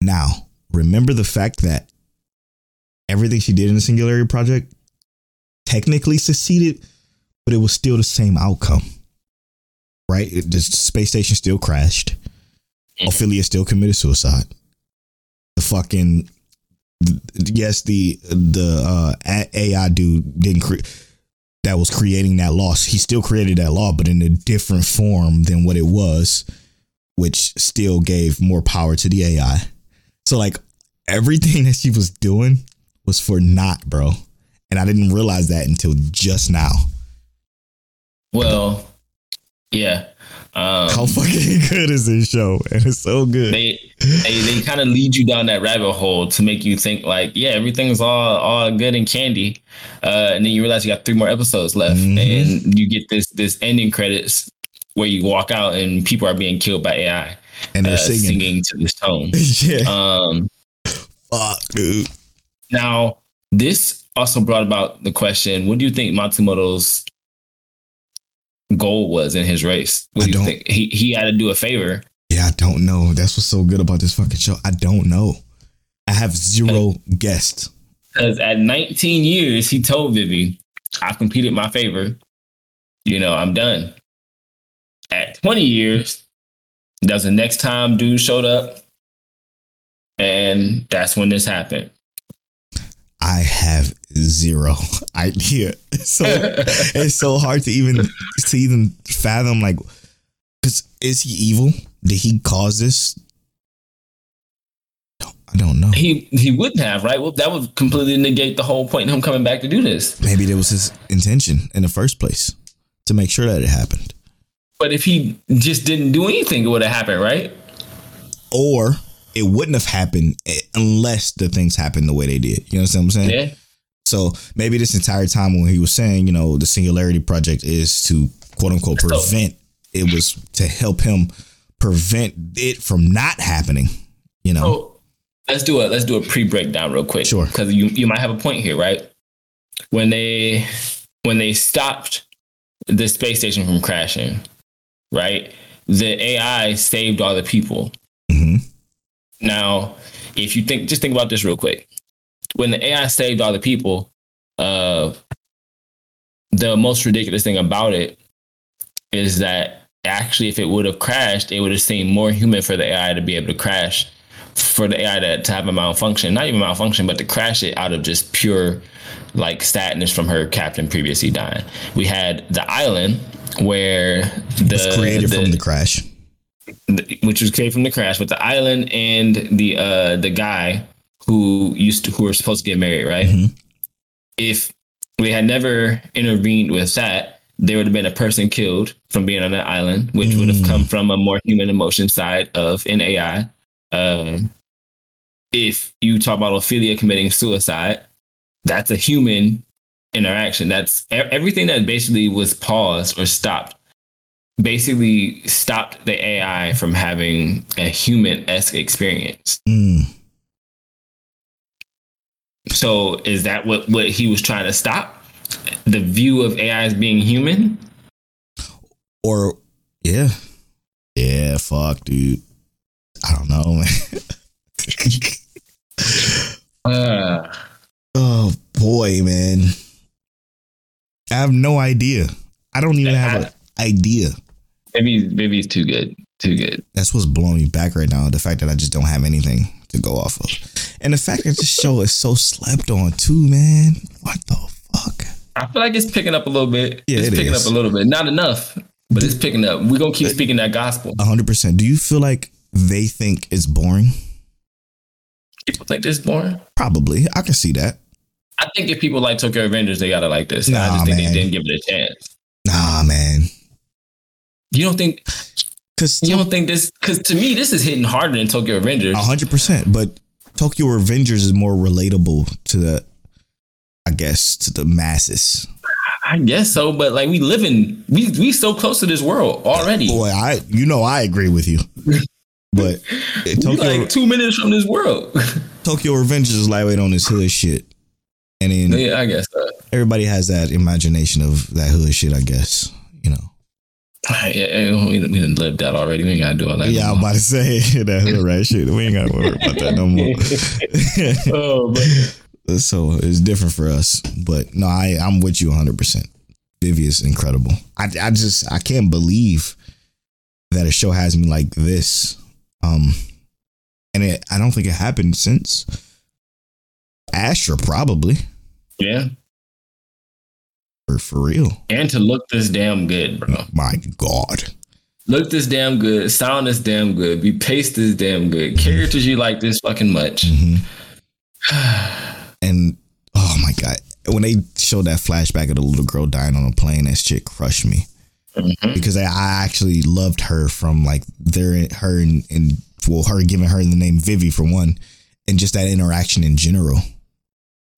Now, remember the fact that everything she did in the Singularity project technically succeeded, but it was still the same outcome. Right? It, the space station still crashed. Mhm. Ophelia still committed suicide. The fucking yes, the the uh, AI dude didn't create that was creating that loss. He still created that law, but in a different form than what it was, which still gave more power to the AI. So like everything that she was doing was for naught, bro. And I didn't realize that until just now. well yeah Um, How fucking good is this show? And it's so good. they they, they kind of lead you down that rabbit hole to make you think like, yeah, everything's all all good and candy, uh, and then you realize you got three more episodes left, Mhm. and you get this this ending credits where you walk out and people are being killed by AI and they're uh, singing. singing to this tone. yeah. Um, Fuck, dude. now this also brought about the question: What do you think Matsumoto's goal was in his race? What I do you don't- think he he had to do a favor? Yeah, I don't know. That's what's so good about this fucking show. I don't know. I have zero guessed. Because at 19 years, he told Vivy, I competed my favor. You know, I'm done. At 20 years, that was the next time dude showed up. And that's when this happened. I have zero idea. So it's so hard to even to even fathom like because is he evil? Did he cause this? I don't know. he he wouldn't have, right? Well, that would completely negate the whole point of him coming back to do this. Maybe that was his intention in the first place to make sure that it happened. But if he just didn't do anything, it would have happened, right? Or it wouldn't have happened unless the things happened the way they did. You know what I'm saying? Yeah. So maybe this entire time when he was saying, you know, the Singularity Project is to quote unquote prevent, it was to help him prevent it from not happening. You know, So let's do a let's do a pre breakdown real quick. Sure. Because you you might have a point here, right? When they when they stopped the space station from crashing, right? The AI saved all the people. hmm Now, if you think just think about this real quick. When the AI saved all the people, uh the most ridiculous thing about it is that actually if it would have crashed, it would have seemed more human for the AI to be able to crash, for the AI to, to have a malfunction, not even malfunction, but to crash it out of just pure like sadness from her captain previously dying. We had the island where the created from the crash. the- which was created from the crash, with the island and the uh the guy who used to who were supposed to get married, right? Mhm. If we had never intervened with that, there would have been a person killed from being on that island, which would have Mm. come from a more human emotion side of an AI. Um, if you talk about Ophelia committing suicide, that's a human interaction. That's everything that basically was paused or stopped basically stopped the AI from having a human esque experience. Mm. So is that what, what he was trying to stop? The view of AI as being human? Or yeah, yeah. Fuck, dude. I don't know, man. Uh, oh boy, man. I have no idea. I don't even have an idea. maybe maybe it's too good. Too good. That's what's blowing me back right now. The fact that I just don't have anything to go off of. And the fact that this show is so slept on too, man. What the fuck? I feel like it's picking up a little bit. Yeah, it's it picking is. up a little bit. Not enough, but it's picking up. We're gonna keep speaking that gospel. hundred percent. Do you feel like they think it's boring? People think is boring. Probably. I can see that. I think if people like Tokyo Revengers, they gotta like this. I Nah, just think man. they didn't give it a chance. Nah, man. You don't think Cause you don't think this because to me this is hitting harder than Tokyo Revengers. hundred percent. But Tokyo Revengers is more relatable to the, I guess, to the masses. I guess so, but like we live in we we so close to this world already. Boy, I you know I agree with you. But Tokyo like two minutes from this world. Tokyo Revengers is lightweight on this hood shit, and then yeah, I guess. So. everybody has that imagination of that hood shit. I guess you know. Yeah, yeah, we, didn't live that already. We ain't gotta do all that. Yeah, no I'm about to say that hood rat shit. We ain't gotta worry about that no more. oh, but so it's different for us. But no, I I'm with you 100. percent Vivy is incredible. I I just I can't believe that a show has me like this. Um, and it I don't think it happened since Astra probably yeah, for for real. and to look this damn good, bro. My God. Look this damn good. Sound this damn good. Be paced this damn good. Characters you like this fucking much. hmm and oh my god, when they showed that flashback of the little girl dying on a plane, that shit crushed me. Mhm. because I, I actually loved her from like their her and, and well her giving her the name Vivy for one, and just that interaction in general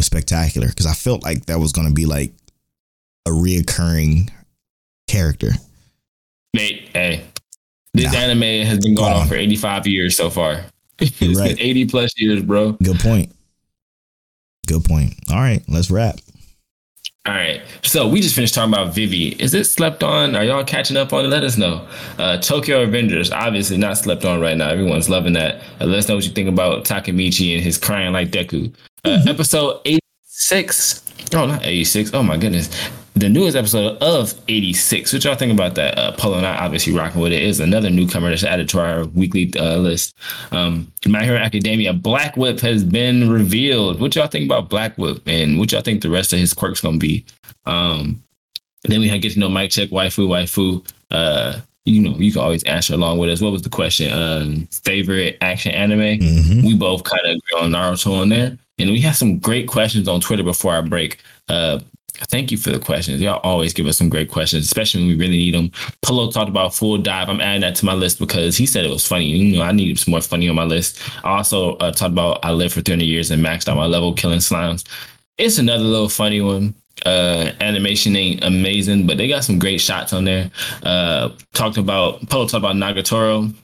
spectacular because I felt like that was gonna be like a reoccurring character. Mate, hey, this Nah. anime has been going on on. for 85 years so far. it's right. been 80 plus years, bro. Good point. Good point. All right, let's wrap. All right. So we just finished talking about Vivy. Is it slept on? Are y'all catching up on it? Let us know. Uh, Tokyo Revengers, obviously not slept on right now. Everyone's loving that. Uh, let us know what you think about Takemichi and his crying like Deku. Uh, Episode 86. Oh, not 86. Oh, my goodness. The newest episode of 86. What y'all think about that? Uh, Polo and I obviously rocking with it. Is another newcomer that's added to our weekly uh, list. Um, My Hero Academia, Black Whip has been revealed. What y'all think about Black Whip and what y'all think the rest of his quirks gonna be? Um, then we had get to know Mic Check, waifu, waifu. Uh, you know, you can always answer along with us. What was the question? Um, favorite action anime? Mhm. We both kind of agree on Naruto on there. And we had some great questions on Twitter before our break. Uh, thank you for the questions. Y'all always give us some great questions, especially when we really need them. Polo talked about Full Dive. I'm adding that to my list because he said it was funny. You know, I needed some more funny on my list. I also uh, talked about I lived for 300 years and maxed out my level killing slimes. It's another little funny one. Uh, animation ain't amazing, but they got some great shots on there. Uh, talked about Polo talked about Nagatoro.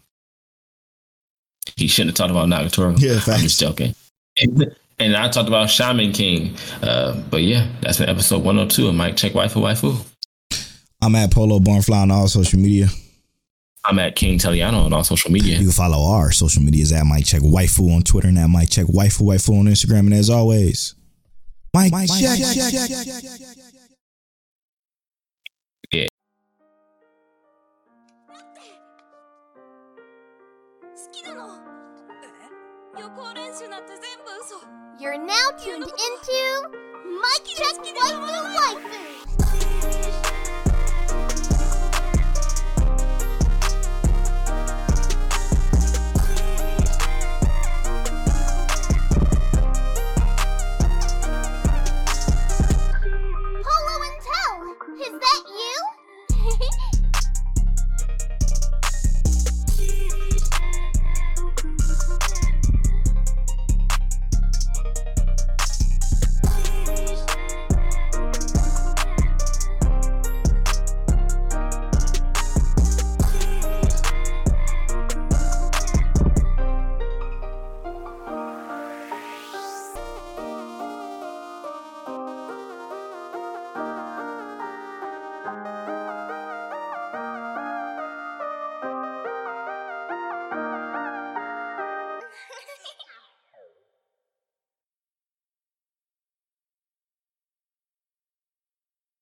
He shouldn't have talked about Nagatoro. Yeah, I'm just joking. And I talked about Shaman King. Uh, but yeah, that's been episode 102 of Mic Check Waifu Waifu. I'm at Polo Barnfly on all social media. I'm at King Taliano on all social media. You can follow our social medias at Mic Check Waifu on Twitter and at Mic Check Waifu Waifu on Instagram. And as always, Mic, Mic Check. check, check, check check, check. you. You're now tuned into Mic's Check Waifu Waifu.